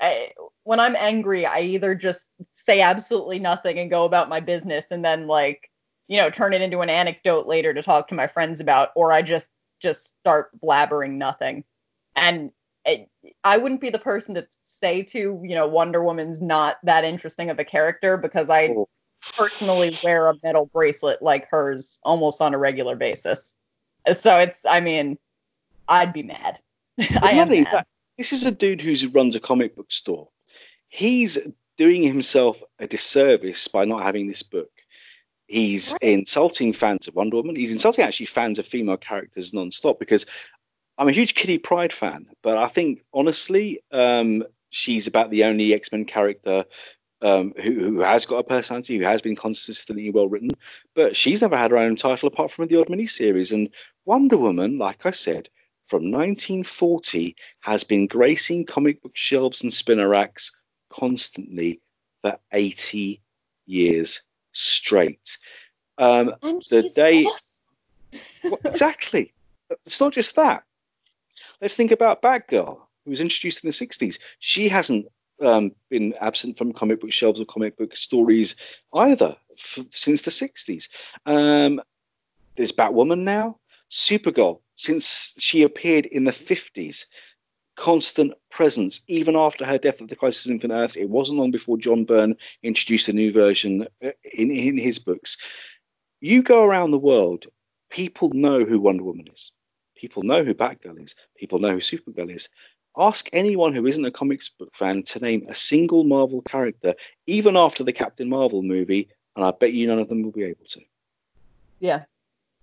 I, when I'm angry, I either just say absolutely nothing and go about my business, and then like you know turn it into an anecdote later to talk to my friends about, or I just just start blabbering nothing. And it, I wouldn't be the person to say to you know Wonder Woman's not that interesting of a character because I Oh. personally wear a metal bracelet like hers almost on a regular basis. So it's, I mean, I'd be mad. <laughs> I am mad. that, this is a dude who runs a comic book store. He's doing himself a disservice by not having this book. He's Right. insulting fans of Wonder Woman. He's insulting actually fans of female characters non-stop because I'm a huge Kitty Pryde fan, but I think honestly, um, she's about the only X-Men character um, who, who has got a personality, who has been consistently well written, but she's never had her own title apart from the odd miniseries. And Wonder Woman, like I said, from 1940 has been gracing comic book shelves and spinner racks constantly for 80 years straight. Um, And the day- awesome. well, exactly. It's not just that. Let's think about Batgirl, who was introduced in the 60s. She hasn't um, been absent from comic book shelves or comic book stories either f- since the 60s. Um, there's Batwoman now. Supergirl, since she appeared in the 50s, constant presence, even after her death at the Crisis Infinite Earths. It wasn't long before John Byrne introduced a new version uh, in, in his books. You go around the world, people know who Wonder Woman is. People know who Batgirl is. People know who Supergirl is. Ask anyone who isn't a comics book fan to name a single Marvel character, even after the Captain Marvel movie, and I bet you none of them will be able to. Yeah,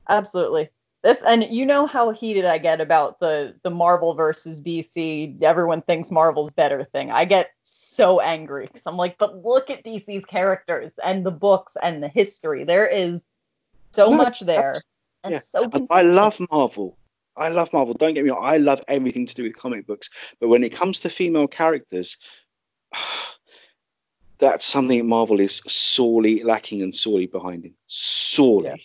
absolutely. This and you know how heated I get about the the Marvel versus DC. Everyone thinks Marvel's better thing. I get so angry because I'm like, but look at DC's characters and the books and the history. There is so No, much there. And yeah. so consistent. I love Marvel. I love Marvel. Don't get me wrong. I love everything to do with comic books. But when it comes to female characters, <sighs> that's something Marvel is sorely lacking and sorely behind in. Sorely. Yeah.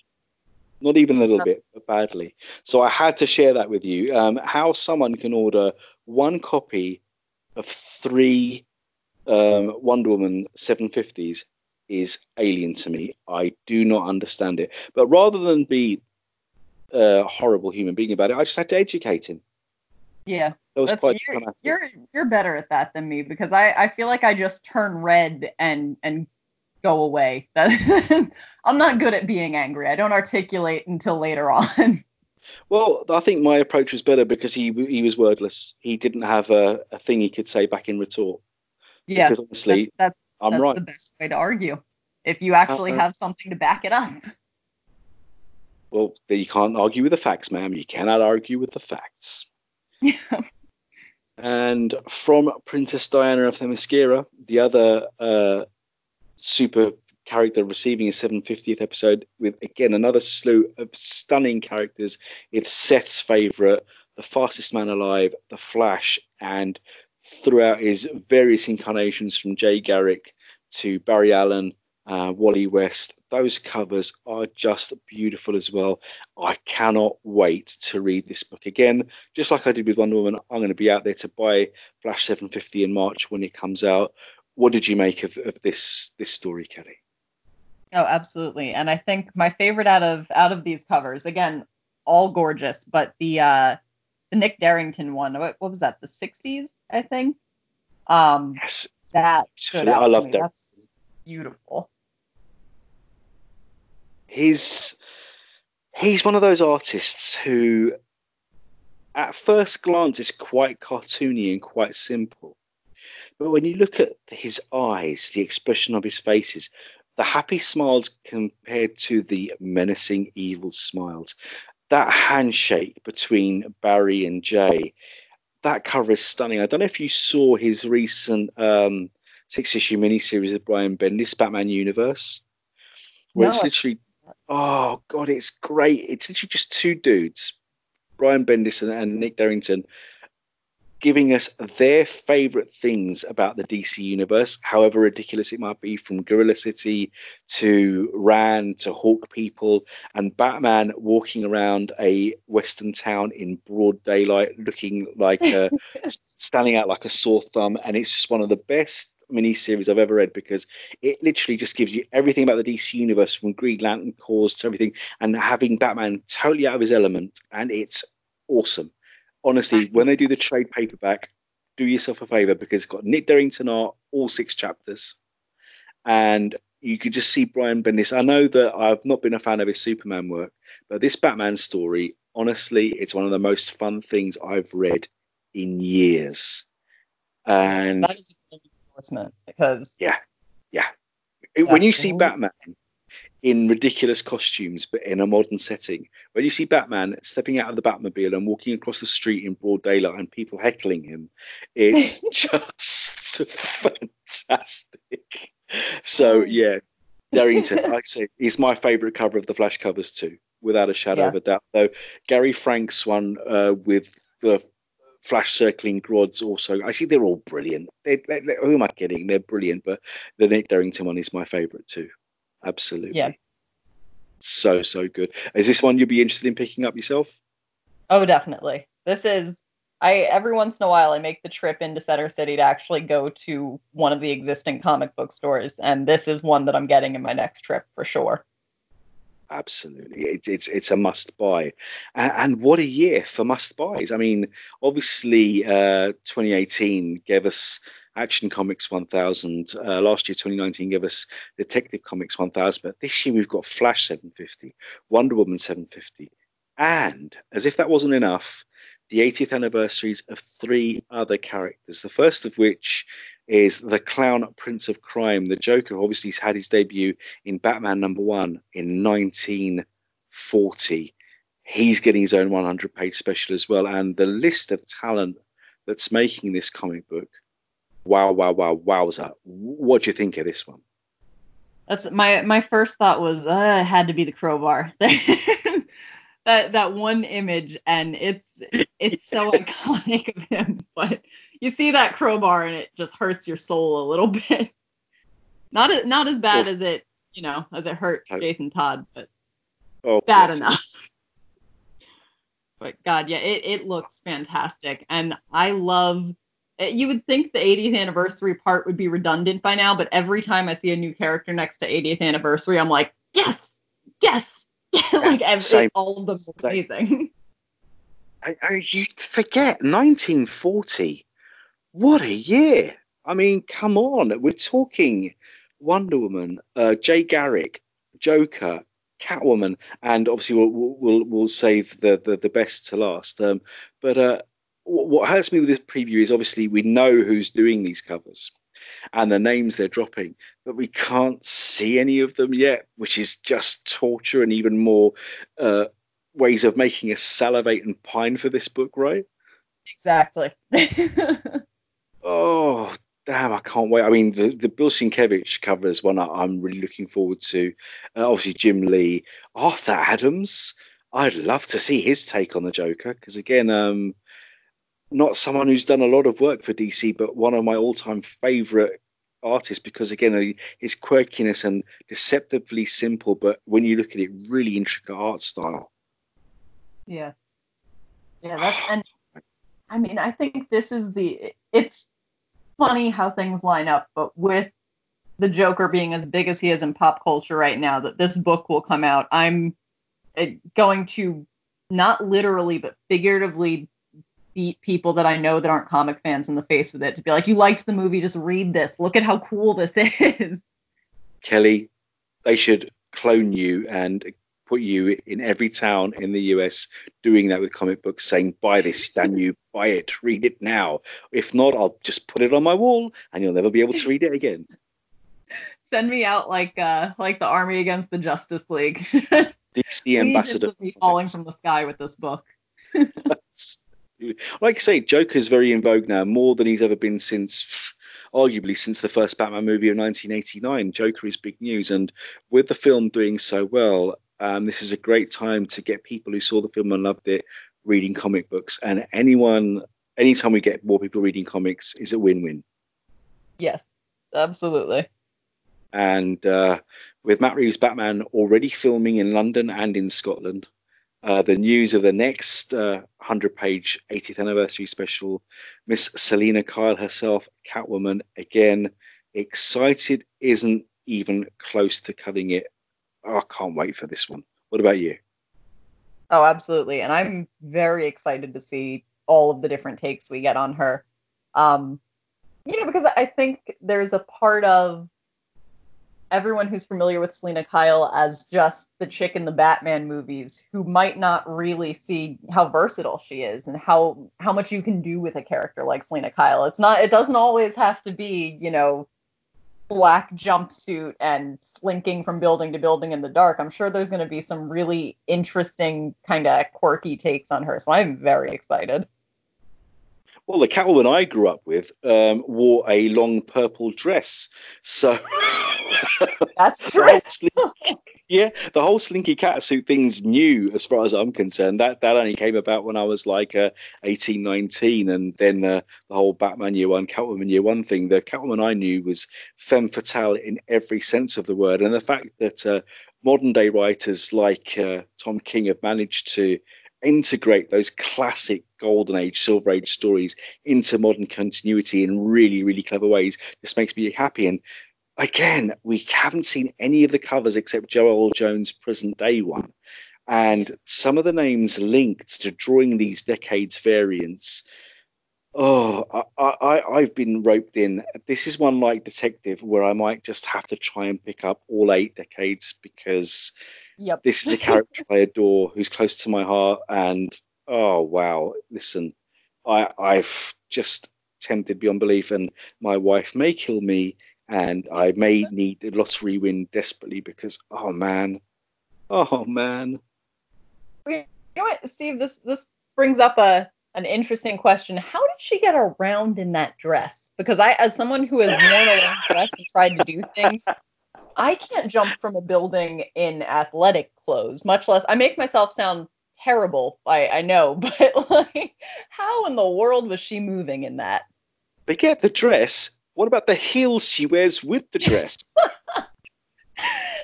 Not even a little bit, but badly. So I had to share that with you. Um, how someone can order one copy of three um, Wonder Woman 750s is alien to me. I do not understand it. But rather than be a horrible human being about it, I just had to educate him. Yeah. That was quite you're, you're you're better at that than me because I, I feel like I just turn red and and go away. That <laughs> I'm not good at being angry. I don't articulate until later on. <laughs> Well, I think my approach was better because he he was wordless. He didn't have a, a thing he could say back in retort. yeah, Because honestly, that's that's, I'm that's right. the best way to argue. If you actually Uh, have something to back it up. Well, then you can't argue with the facts, ma'am. You cannot argue with the facts. Yeah. <laughs> And from Princess Diana of Themyscira, the other uh, super character receiving a 750th episode with again another slew of stunning characters. It's Seth's favorite, the fastest man alive, the Flash, and throughout his various incarnations from Jay Garrick to Barry Allen, uh, Wally West, those covers are just beautiful as well. I cannot wait to read this book again. Just like I did with Wonder Woman, I'm going to be out there to buy Flash 750 in March when it comes out. What did you make of, of this this story, Kelly? Oh, absolutely. And I think my favorite out of out of these covers, again, all gorgeous, but the uh the Nick Derington one, what, what was that? The 60s, I think. Um, Yes, that I love that. That's beautiful. He's he's one of those artists who at first glance is quite cartoony and quite simple. But when you look at his eyes the expression of his faces the happy smiles compared to the menacing evil smiles. That handshake between barry and jay that cover is stunning. I don't know if you saw his recent um, six issue miniseries of brian bendis batman universe where No, it's literally Oh god, it's great. It's literally just two dudes, Brian Bendis and, and Nick Derington, giving us their favorite things about the DC universe, however ridiculous it might be, from Gorilla City to Rann to Hawk People, and Batman walking around a western town in broad daylight, looking like a, <laughs> standing out like a sore thumb, and it's just one of the best miniseries I've ever read because it literally just gives you everything about the DC universe from Green Lantern Corps to everything, and having Batman totally out of his element, and it's awesome. Honestly, when they do the trade paperback, do yourself a favor because it's got Nick Derington art, all six chapters, and you could just see Brian Bendis. I know that I've not been a fan of his Superman work, but this Batman story, honestly, it's one of the most fun things I've read in years. And A because Yeah. It- when you see Batman in ridiculous costumes but in a modern setting, when you see Batman stepping out of the Batmobile and walking across the street in broad daylight and people heckling him, it's <laughs> just fantastic. So yeah, Derington, <laughs> like I say, is my favourite cover of the Flash covers too, without a shadow Yeah. of a doubt. Though Gary Frank's one uh, with the Flash circling Grodd's also. Actually, they're all brilliant. They, they, they- who am I kidding? They're brilliant. But the Nick Derington one is my favourite too. Absolutely. Yeah. So so good. Is this one you'd be interested in picking up yourself? Oh, definitely. This is I every once in a while I make the trip into Center City to actually go to one of the existing comic book stores, and this is one that I'm getting in my next trip for sure. Absolutely, it's it's it's a must buy, and, and what a year for must buys. I mean, obviously, uh, 2018 gave us Action Comics 1000. Uh, last year, 2019 gave us Detective Comics 1000, but this year we've got Flash 750, Wonder Woman 750, and as if that wasn't enough, the 80th anniversaries of three other characters. The first of which is the clown Prince of Crime. The Joker obviously he's had his debut in Batman number one in 1940. He's getting his own 100 page special as well. And the list of talent that's making this comic book, wow, wow, wow, wowza. What do you think of this one? That's my my first thought was uh, it had to be the crowbar. <laughs> <laughs> that that one image and it's it's so <laughs> iconic of him but you see that crowbar and it just hurts your soul a little <laughs> bit. Not as not as bad oh. as it you know as it hurt jason todd but oh, bad enough. <laughs> But god yeah it, it looks fantastic and i love eh, you would think the 80th anniversary part would be redundant by now but every time i see a new character next to 80th anniversary i'm like yes! Yes <laughs> like every, all of them amazing. I, I, you forget 1940. What a year! I mean, come on, we're talking Wonder Woman, uh, Jay Garrick, Joker, Catwoman, and obviously we'll we'll, we'll save the, the, the best to last. Um, but uh, what hurts me with this preview is obviously we know who's doing these covers and the names they're dropping, but we can't see any of them yet, which is just torture and even more uh, ways of making us salivate and pine for this book, right? Exactly. <laughs> oh, damn, I can't wait. I mean, the, the Bill Sienkiewicz cover is one I'm really looking forward to. Uh, obviously, Jim Lee, Arthur Adams. I'd love to see his take on the Joker because, again, um, not someone who's done a lot of work for DC, but one of my all-time favorite artists because again his quirkiness and deceptively simple, but when you look at it, really intricate art style. Yeah, yeah, <sighs> that's and I mean I think this is the it's funny how things line up, but with the Joker being as big as he is in pop culture right now, that this book will come out. I'm eh, going to not literally but figuratively beat people that I know that aren't comic fans in the face with it to be like, you liked the movie, just read this. Look at how cool this <laughs> is. Kelly, they should clone you and put you in every town in the US doing that with comic books, saying, buy this, damn you, buy it, read it now. If not, I'll just put it on my wall and you'll never be able to read it again. <laughs> Send me out like uh like the army against the Justice League. <laughs> DC ambassador. Me falling from the sky with this book like I say, Joker is very in vogue now, more than he's ever been since, arguably, since the first Batman movie of 1989. Joker is big news, and with the film doing so well, um, this is a great time to get people who saw the film and loved it reading comic books. And anyone, anytime we get more people reading comics, is a win-win. Yes, absolutely. And uh, with Matt Reeves' Batman already filming in London and in Scotland, uh, the news of the next uh, 100 page 80th anniversary special, Miss Selina Kyle herself, Catwoman, again, excited isn't even close to cutting it. Oh, I can't wait for this one. What about you? Oh, absolutely. And I'm very excited to see all of the different takes we get on her. Um, you know, because I think there's a part of everyone who's familiar with Selina Kyle as just the chick in the Batman movies who might not really see how versatile she is and how how much you can do with a character like Selina Kyle. It's not it doesn't always have to be, you know, black jumpsuit and slinking from building to building in the dark. I'm sure there's going to be some really interesting kind of quirky takes on her. So I'm very excited. Well, the Catwoman I grew up with um, wore a long purple dress, so <laughs> that's true. yeah, the whole Slinky Catsuit thing's new as far as I'm concerned. That that only came about when I was like uh, 18, 19, and then uh, the whole Batman Year One, Catwoman Year One thing. The Catwoman I knew was femme fatale in every sense of the word, and the fact that uh, modern day writers like uh, Tom King have managed to integrate those classic golden age, silver age stories into modern continuity in really, really clever ways. This makes me happy. And again, we haven't seen any of the covers except Joëlle Jones' present day one. And some of the names linked to drawing these decades variants. Oh, I, I, I've been roped in. This is one like Detective where I might just have to try and pick up all eight decades because Yep. This is a character I adore who's close to my heart, and oh wow, listen, I I've just tempted beyond belief, and my wife may kill me, and I may need a lottery win desperately because oh man, oh man. You know what, Steve? This this brings up a an interesting question. How did she get around in that dress? Because I, as someone who has worn a long dress and tried to do things, I can't jump from a building in athletic clothes, much less I make myself sound terrible. I, I know, <laughs> but like, how in the world was she moving in that? But Forget the dress. What about the heels she wears with the dress? <laughs>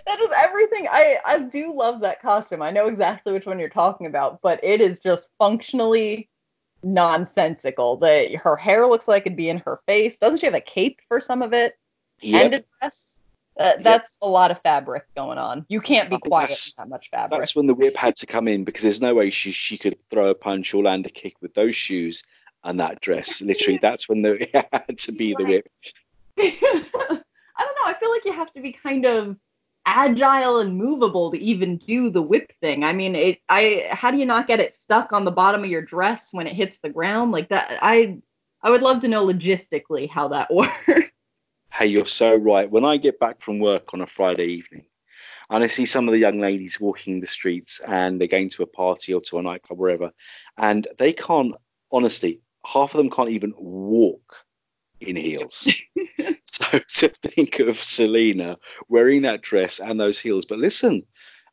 that is everything. I I do love that costume. I know exactly which one you're talking about, but it is just functionally nonsensical. The her hair looks like it'd be in her face. Doesn't she have a cape for some of it? Yep. And a dress? Uh, that's yep. a lot of fabric going on. You can't be quiet with that much fabric. That's when the whip had to come in because there's no way she she could throw a punch or land a kick with those shoes and that dress. Literally, <laughs> that's when the <laughs> it had to be the whip. <laughs> I don't know. I feel like you have to be kind of agile and movable to even do the whip thing. I mean, it. I how do you not get it stuck on the bottom of your dress when it hits the ground like that? I I would love to know logistically how that works. Hey, you're so right. When I get back from work on a Friday evening, and I see some of the young ladies walking the streets and they're going to a party or to a nightclub, wherever, and they can't, honestly, half of them can't even walk in heels. <laughs> so to think of Selina wearing that dress and those heels, but listen,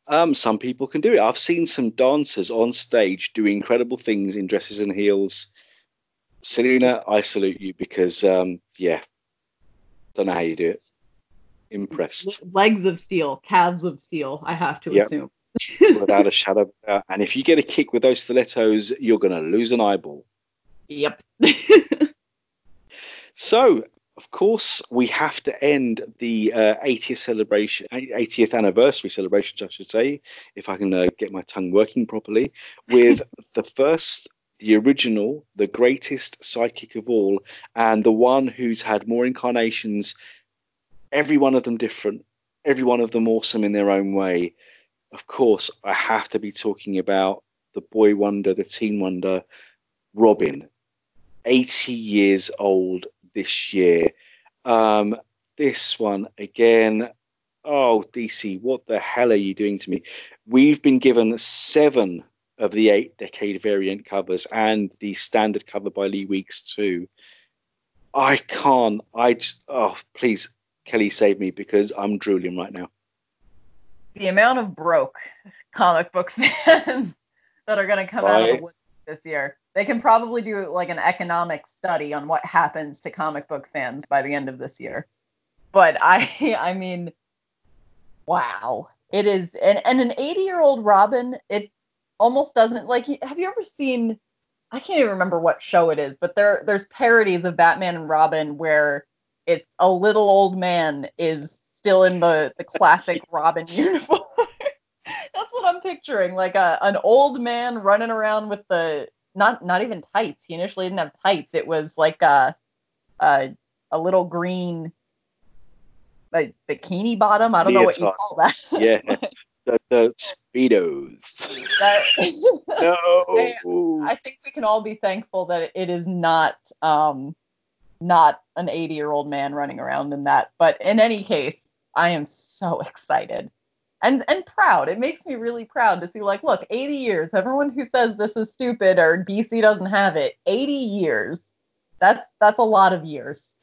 um, some people can do it. I've seen some dancers on stage do incredible things in dresses and heels. Selina, I salute you because, um, yeah, don't know how you do it. Impressed. Legs of steel, calves of steel, I have to Yep. assume. <laughs> Without a shadow. of doubt. And if you get a kick with those stilettos, you're going to lose an eyeball. Yep. <laughs> So, of course, we have to end the uh, 80th celebration, 80th anniversary celebrations, I should say, if I can uh, get my tongue working properly, with <laughs> the first, the original, the greatest psychic of all, and the one who's had more incarnations, every one of them different, every one of them awesome in their own way. Of course, I have to be talking about the boy wonder, the teen wonder, Robin, 80 years old this year. Um, this one again. Oh, DC, what the hell are you doing to me? We've been given seven of the eight decade variant covers and the standard cover by Lee Weeks too. I can't. I just, oh, please, Kelly, save me because I'm drooling right now. the amount of broke comic book <laughs> fans that are going to come out of the woods this year. They can probably do like an economic study on what happens to comic book fans by the end of this year. But I <laughs> I mean wow. It is and, and an 80-year-old Robin, it almost doesn't like have you ever seen I can't even remember what show it is, but there there's parodies of Batman and Robin where it's a little old man is still in the the classic <laughs> Robin uniform. <laughs> That's what I'm picturing, like a an old man running around with the not not even tights. He initially didn't have tights. It was like a a, a little green like bikini bottom. I don't know what you call that. Yeah, <laughs> the, the speedos. That- <laughs> <laughs> no. I think we can all be thankful that it is not um not an 80 year old man running around in that. But in any case, I am so <laughs> excited and and proud. It makes me really proud to see like, look, 80 years. Everyone who says this is stupid or DC doesn't have it, 80 years. That's that's a lot of years.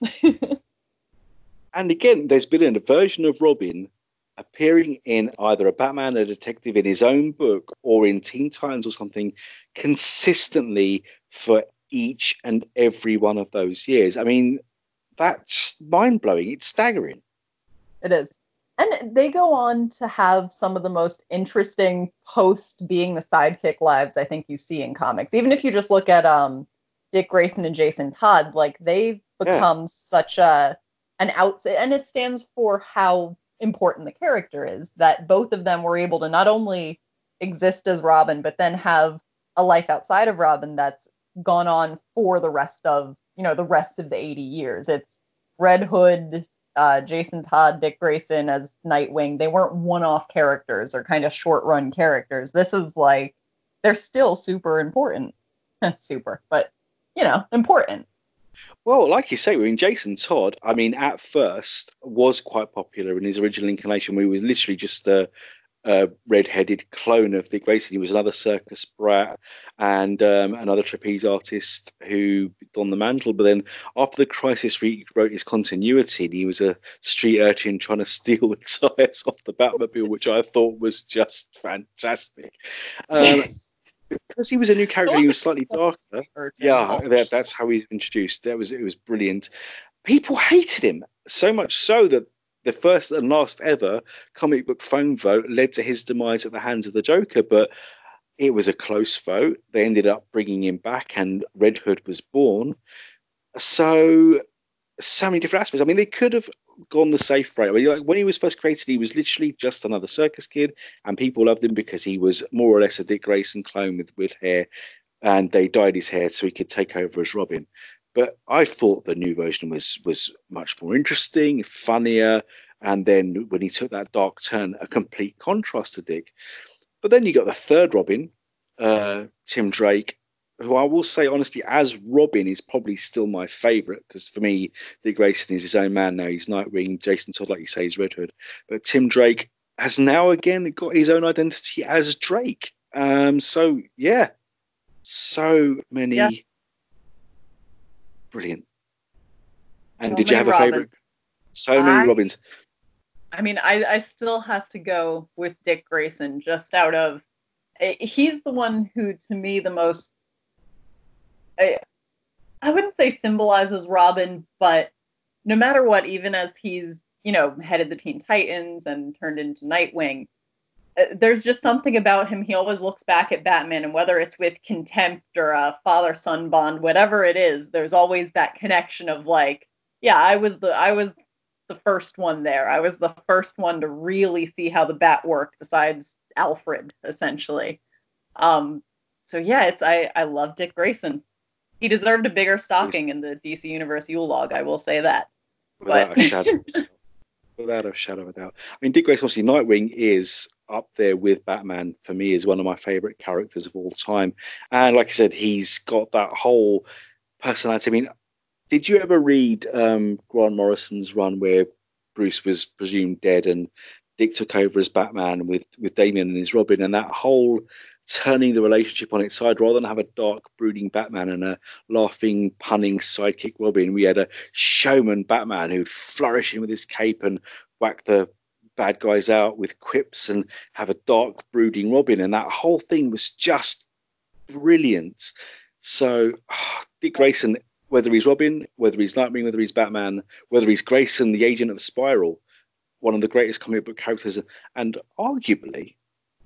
And again, there's been a version of Robin appearing in either a Batman, a detective in his own book, or in Teen Titans or something consistently for each and every one of those years. I mean, that's mind blowing. It's staggering. It is. And they go on to have some of the most interesting post being the sidekick lives I think you see in comics. Even if you just look at um Dick Grayson and Jason Todd, like they've become such a an outside and it stands for how important the character is that both of them were able to not only exist as Robin but then have a life outside of Robin that's gone on for the rest of, you know, the rest of the 80 years. It's Red Hood, uh, Jason Todd, Dick Grayson as Nightwing, they weren't one-off characters or kind of short-run characters. This is like they're still super important. <laughs> super, but you know, important. Well, like you say, I mean, Jason Todd, I mean, at first was quite popular in his original incarnation, where he was literally just a, a red-headed clone of Dick Grayson. He was another circus brat and um, another trapeze artist who donned the mantle. But then after the crisis, he wrote his continuity, and he was a street urchin trying to <laughs> steal the tires off the Batmobile, which I thought was just fantastic. Um, <laughs> because he was a new character, he was slightly darker. Yeah, that, that's how he was introduced. That was it was brilliant. People hated him so much so that the first and last ever comic book phone vote led to his demise at the hands of the Joker. But it was a close vote. They ended up bringing him back, and Red Hood was born. So, so many different aspects. I mean, they could have gone the safe route. Like when he was first created, he was literally just another circus kid, and people loved him because he was more or less a Dick Grayson clone with with hair, and they dyed his hair so he could take over as Robin. But I thought the new version was was much more interesting, funnier, and then when he took that dark turn, a complete contrast to Dick. But then you got the third Robin, uh, Tim Drake, who I will say honestly, as Robin is probably still my favourite because for me, Dick Grayson is his own man now. He's Nightwing. Jason Todd, like you say, is Red Hood. But Tim Drake has now again got his own identity as Drake. Um, so yeah, so many yeah. brilliant. And so did you have a favourite? So many Robins. I mean, I, I still have to go with Dick Grayson just out of eh, he's the one who to me the most I, I wouldn't say symbolizes Robin, but no matter what, even as he's, you know, headed the Teen Titans and turned into Nightwing, uh, there's just something about him. He always looks back at Batman, and whether it's with contempt or a father son bond, whatever it is, there's always that connection of like, yeah, I was the I was the first one there. I was the first one to really see how the bat worked, besides Alfred, essentially. Um, so yeah, it's I I love Dick Grayson. He deserved a bigger stocking in the DC Universe Yule log, I will say that. Without but... a shadow. <laughs> Without a shadow of a doubt. I mean, Dick Grayson, obviously, Nightwing is up there with Batman for me is one of my favorite characters of all time. And like I said, he's got that whole personality. I mean, did you ever read um, Grant Morrison's run where Bruce was presumed dead and Dick took over as Batman with with Damian and his Robin, and that whole turning the relationship on its side rather than have a dark, brooding Batman and a laughing, punning sidekick Robin. We had a showman Batman who'd flourish in with his cape and whack the bad guys out with quips and have a dark, brooding Robin. And that whole thing was just brilliant. So, <sighs> Dick Grayson, whether he's Robin, whether he's Nightwing, whether he's Batman, whether he's Grayson, the agent of Spyral, one of the greatest comic book characters, and arguably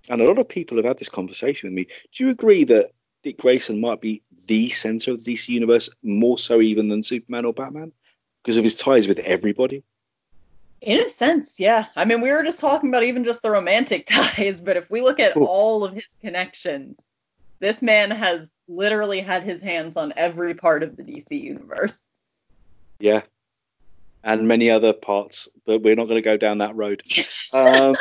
and a lot of people have had this conversation with me. Do you agree that Dick Grayson might be the center of the DC universe more so even than Superman or Batman because of his ties with everybody? In a sense, yeah. I mean, we were just talking about even just the romantic <laughs> ties, but if we look at Ooh. all of his connections, this man has literally had his hands on every part of the DC universe. Yeah. And many other parts, but we're not going to go down that road. <laughs> um,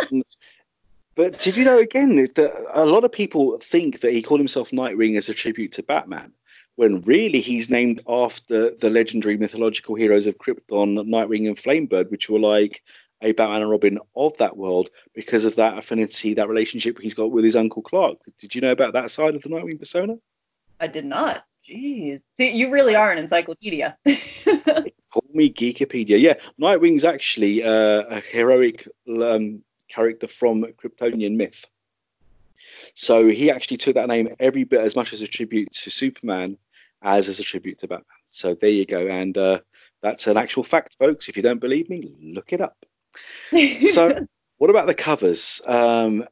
but did you know again that a lot of people think that he called himself Nightwing as a tribute to Batman, when really he's named after the legendary mythological heroes of Krypton, Nightwing and Flamebird, which were like a Batman and Robin of that world because of that affinity, that relationship he's got with his uncle Clark. Did you know about that side of the Nightwing persona? I did not. Jeez. See, you really are an encyclopedia. <laughs> Call me Geekipedia. Yeah, Nightwing's actually uh, a heroic um, character from Kryptonian myth. So he actually took that name every bit as much as a tribute to Superman as as a tribute to Batman. So there you go, and uh, that's an actual fact, folks. If you don't believe me, look it up. <laughs> so, what about the covers? Um,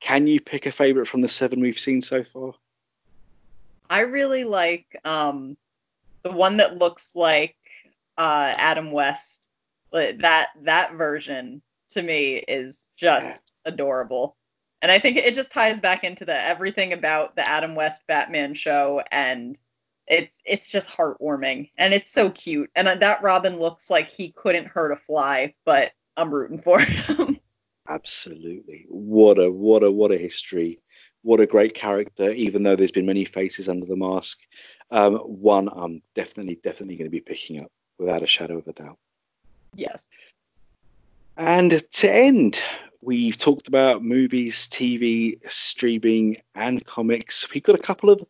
can you pick a favorite from the seven we've seen so far? I really like um, the one that looks like uh, Adam West. That that version to me is just adorable. And I think it just ties back into the everything about the Adam West Batman show and it's it's just heartwarming and it's so cute. And that Robin looks like he couldn't hurt a fly, but I'm rooting for him. <laughs> Absolutely. What a what a what a history what a great character, even though there's been many faces under the mask. Um, one I'm definitely, definitely going to be picking up without a shadow of a doubt. Yes. And to end, we've talked about movies, TV, streaming, and comics. We've got a couple of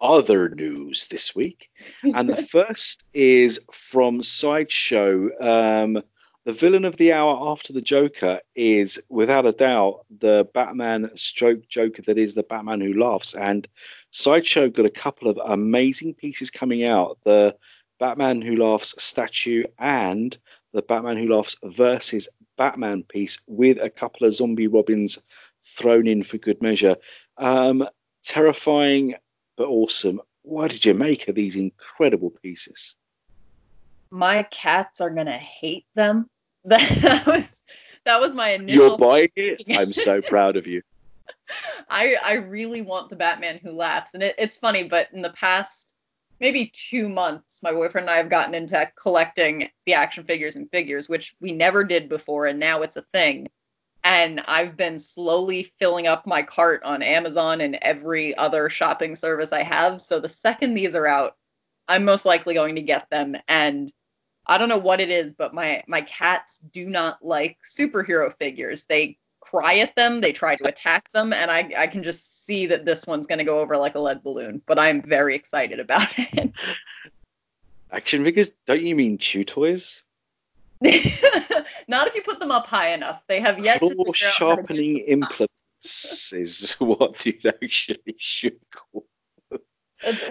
other news this week. And the <laughs> first is from Sideshow. Um, the villain of the hour after the Joker is, without a doubt, the Batman stroke Joker that is the Batman who laughs. And Sideshow got a couple of amazing pieces coming out. The Batman Who Laughs statue and the Batman Who Laughs versus Batman piece with a couple of zombie Robins thrown in for good measure. Um, terrifying but awesome. What did you make of these incredible pieces? My cats are gonna hate them. <laughs> That was that was my initial. You're buying it. I'm so <laughs> proud of you. I I really want the Batman who laughs, and it, it's funny, but in the past maybe two months, my boyfriend and I have gotten into collecting the action figures and figures, which we never did before, and now it's a thing. And I've been slowly filling up my cart on Amazon and every other shopping service I have. So the second these are out, I'm most likely going to get them. And I don't know what it is, but my my cats do not like superhero figures. They cry at them, they try to attack them, and I I can just see that this one's going to go over like a lead balloon, but I'm very excited about <laughs> it. Action figures? Don't you mean chew toys? <laughs> Not if you put them up high enough. They have yet Claw to sharpening implements is <laughs> what you'd actually should call.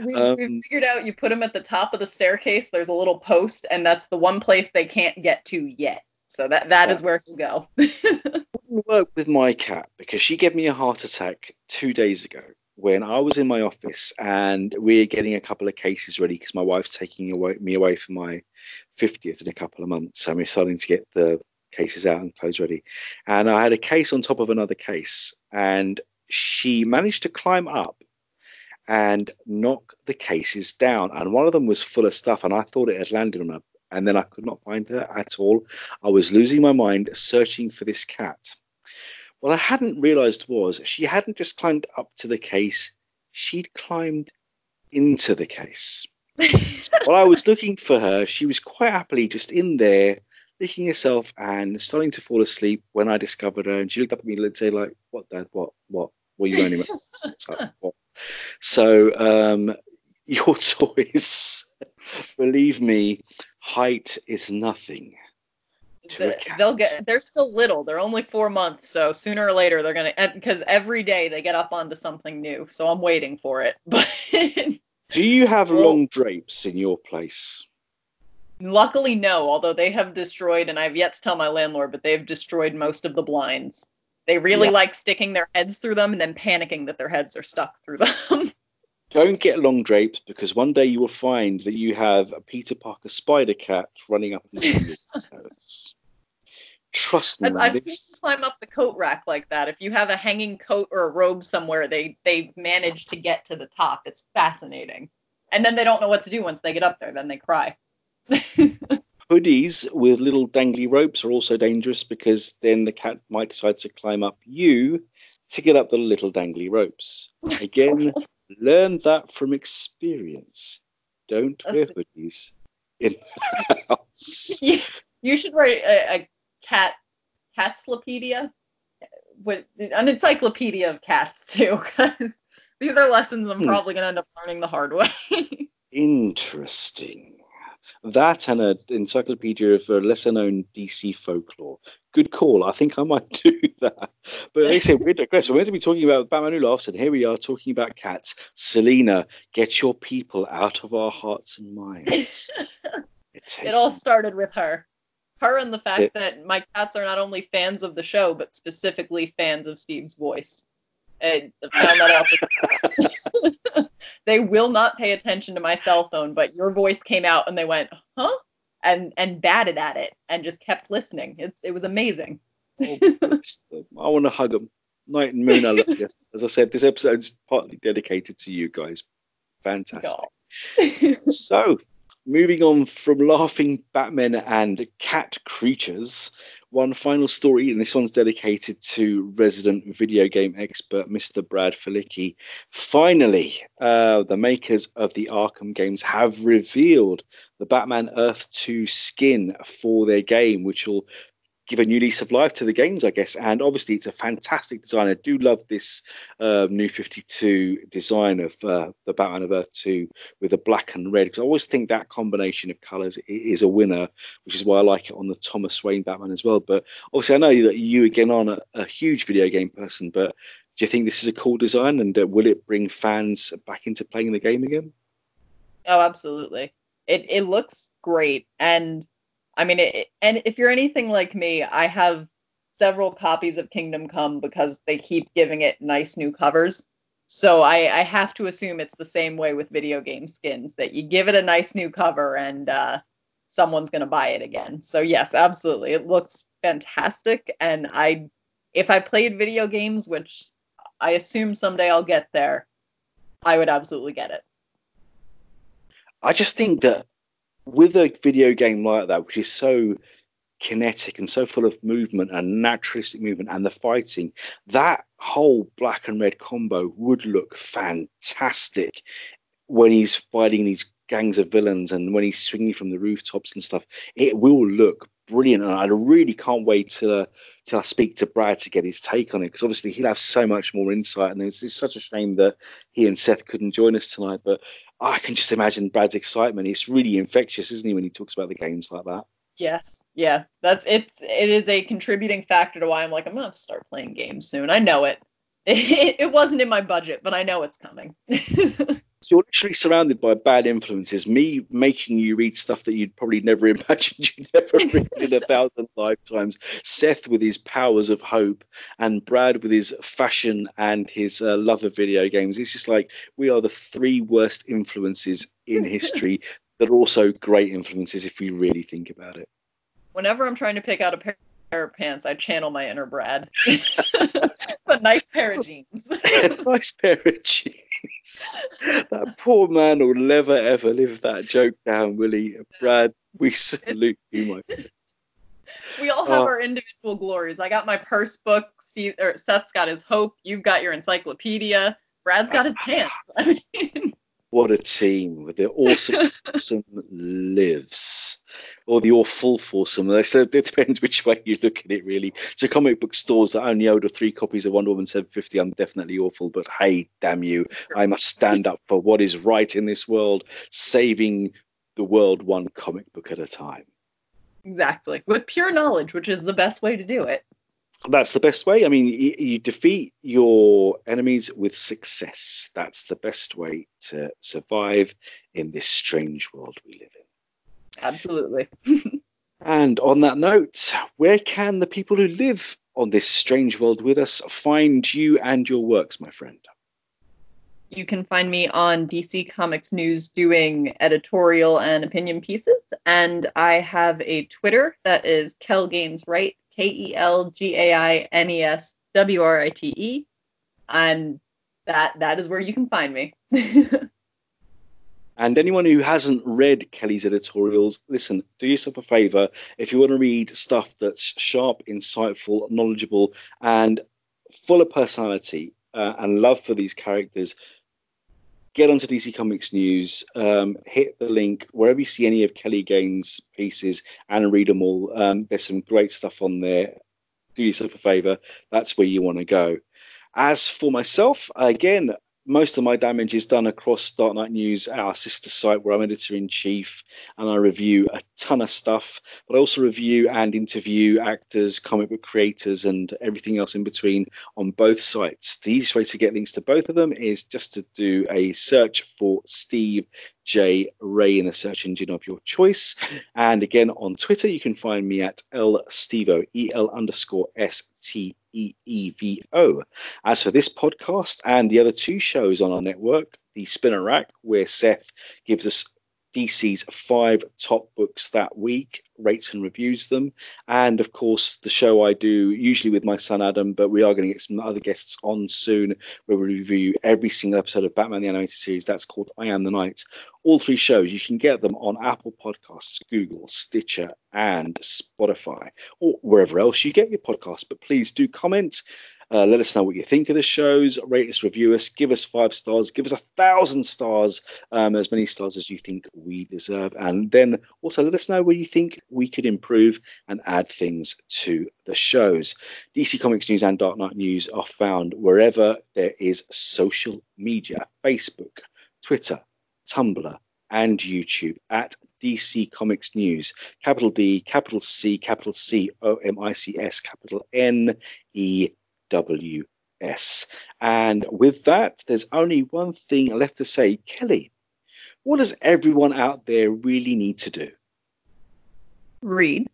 We, um, we've figured out you put them at the top of the staircase. There's a little post, and that's the one place they can't get to yet. So that that yeah. is where he'll go. <laughs> work with my cat because she gave me a heart attack two days ago when I was in my office and we're getting a couple of cases ready because my wife's taking away, me away for my 50th in a couple of months. And we're starting to get the cases out and clothes ready. And I had a case on top of another case, and she managed to climb up and knock the cases down. And one of them was full of stuff, and I thought it had landed on her. And then I could not find her at all. I was losing my mind searching for this cat. What I hadn't realized was she hadn't just climbed up to the case, she'd climbed into the case. While I was looking for her, she was quite happily just in there, licking herself and starting to fall asleep when I discovered her. And she looked up at me and said, like, what, Dad? What? What? What are you learning about? like, <laughs> so, um, <laughs> your toys, believe me, height is nothing they'll get they're still little. They're only four months so sooner or later they're gonna because every day they get up onto something new so i'm waiting for it. <laughs> But do you have well, long drapes in your place? Luckily no although they have destroyed and i've yet to tell my landlord but they've destroyed most of the blinds. They really yeah. like sticking their heads through them and then panicking that their heads are stuck through them <laughs> don't get long drapes because one day you will find that you have a Peter Parker spider cat running up and down your Trust me. I've, I've seen climb up the coat rack like that. If you have a hanging coat or a robe somewhere, they they manage to get to the top. It's fascinating. And then they don't know what to do once they get up there. Then they cry. <laughs> Hoodies with little dangly ropes are also dangerous because then the cat might decide to climb up you to get up the little dangly ropes. Again, <laughs> learn that from experience. Don't wear hoodies in the house. <laughs> You, you should write a, a cat catslopedia with an encyclopedia of cats too because these are lessons i'm hmm. probably going to end up learning the hard way <laughs> interesting that and an encyclopedia of uh, lesser known DC folklore. Good call. I think I might <laughs> do that. But like I say, we're digress. We're meant to be talking about Batman Who Laughs, and here we are talking about cats. Selina, get your people out of our hearts and minds. <laughs> it all started with her her and the fact it, that my cats are not only fans of the show but specifically fans of Steve's voice. I found that out. <laughs> they will not pay attention to my cell phone, but your voice came out and they went, "Huh?" and and batted at it and just kept listening. It's it was amazing. oh, I want to hug them. Night and Moon, I love you. As I said, this episode's partly dedicated to you guys. Fantastic. so, moving on from laughing Batmen and cat creatures, one final story, and this one's dedicated to resident video game expert Mr. Brad Felicki. Finally, uh, the makers of the Arkham games have revealed the Batman Earth 2 skin for their game, which will give a new lease of life to the games, I guess. And obviously, it's a fantastic design. I do love this uh, new 52 design of uh, the Batman of Earth 2 with the black and red, because I always think that combination of colours is a winner, which is why I like it on the Thomas Wayne Batman as well. But obviously, I know that you again are a, a huge video game person, but do you think this is a cool design and uh, will it bring fans back into playing the game again? Oh, absolutely. It it looks great and I mean, it, and if you're anything like me, I have several copies of Kingdom Come because they keep giving it nice new covers. So I, I have to assume it's the same way with video game skins that you give it a nice new cover and uh, someone's gonna buy it again. So yes, absolutely, it looks fantastic. And I, if I played video games, which I assume someday I'll get there, I would absolutely get it. I just think that with a video game like that, which is so kinetic and so full of movement and naturalistic movement and the fighting, that whole black and red combo would look fantastic when he's fighting these gangs of villains and when he's swinging from the rooftops and stuff. It will look brilliant, and I really can't wait to till I speak to Brad to get his take on it because obviously he'll have so much more insight. And it's, it's such a shame that he and Seth couldn't join us tonight, but I can just imagine Brad's excitement. It's really infectious, isn't he, when he talks about the games like that? Yes. Yeah, that's it's it is a contributing factor to why I'm like I'm gonna start playing games soon. I know it. <laughs> It, it wasn't in my budget, but I know it's coming. <laughs> you're literally surrounded by bad influences. Me making you read stuff that you'd probably never <laughs> imagined you'd never read in a <laughs> thousand lifetimes. Seth with his powers of hope, and Brad with his fashion and his uh, love of video games. It's just like we are the three worst influences in history <laughs> that are also great influences if we really think about it. Whenever I'm trying to pick out a pair pair of pants, I channel my inner Brad. a nice pair of jeans. a nice pair of jeans. <laughs> that poor man will never ever live that joke down, will he? Brad, we salute you, my friend. We all have uh, our individual glories. I got my purse book. Steve or Seth's got his hope. You've got your encyclopedia. Brad's got his pants. I mean, what a team with the awesome, <laughs> awesome lives or the awful for foursome. It depends which way you look at it, really. So comic book stores that only order three copies of Wonder Woman 750, I'm definitely awful. But hey, damn you, I must stand up for what is right in this world, saving the world one comic book at a time. Exactly, with pure knowledge, which is the best way to do it that's the best way. I mean, you, you, defeat your enemies with success. That's the best way to survive in this strange world we live in. Absolutely. <laughs> and on that note, where can the people who live on this strange world with us find you and your works, my friend? You can find me on DC Comics News doing editorial and opinion pieces, and I have a Twitter that is Kel Gaines Write K E L G A I N E S W R I T E, and that that is where you can find me. <laughs> and anyone who hasn't read Kelly's editorials, listen, do yourself a favor. If you want to read stuff that's sharp, insightful, knowledgeable, and full of personality uh, and love for these characters, get onto DC Comics News, um, hit the link wherever you see any of Kelly Gaines' pieces and read them all. Um, there's some great stuff on there. Do yourself a favor. That's where you want to go. As for myself, again, most of my damage is done across Dark Knight News, our sister site, where I'm editor in chief and I review a ton of stuff. But I also review and interview actors, comic book creators, and everything else in between on both sites. The easiest way to get links to both of them is just to do a search for Steve J. Ray in the search engine of your choice. And again, on Twitter, you can find me at L Stevo, E L underscore S T E E V O. As for this podcast and the other two shows on our network, the Spinner Rack, where Seth gives us DC's five top books that week, rates and reviews them. And of course, the show I do usually with my son Adam, but we are going to get some other guests on soon where we review every single episode of Batman the Animated Series. That's called I Am the Night. All three shows, you can get them on Apple Podcasts, Google, Stitcher, and Spotify, or wherever else you get your podcasts. But please do comment uh, let us know what you think of the shows. Rate us, review us, give us five stars, give us a thousand stars, um, as many stars as you think we deserve. And then also let us know where you think we could improve and add things to the shows. DC Comics News and Dark Knight News are found wherever there is social media Facebook, Twitter, Tumblr, and YouTube at DC Comics News. Capital D, capital C, capital C O M I C S, capital N E WS. And with that, there's only one thing left to say. Kelly, what does everyone out there really need to do? Read.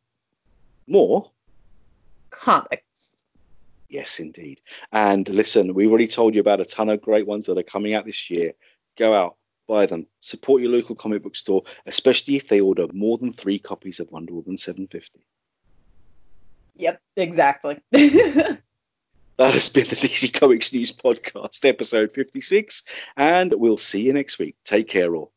More? Comics. Yes, indeed. And listen, we've already told you about a ton of great ones that are coming out this year. Go out, buy them, support your local comic book store, especially if they order more than three copies of Wonder Woman 750. Yep, exactly. <laughs> That has been the <laughs> DC Comics News Podcast, episode 56, and we'll see you next week. Take care, all.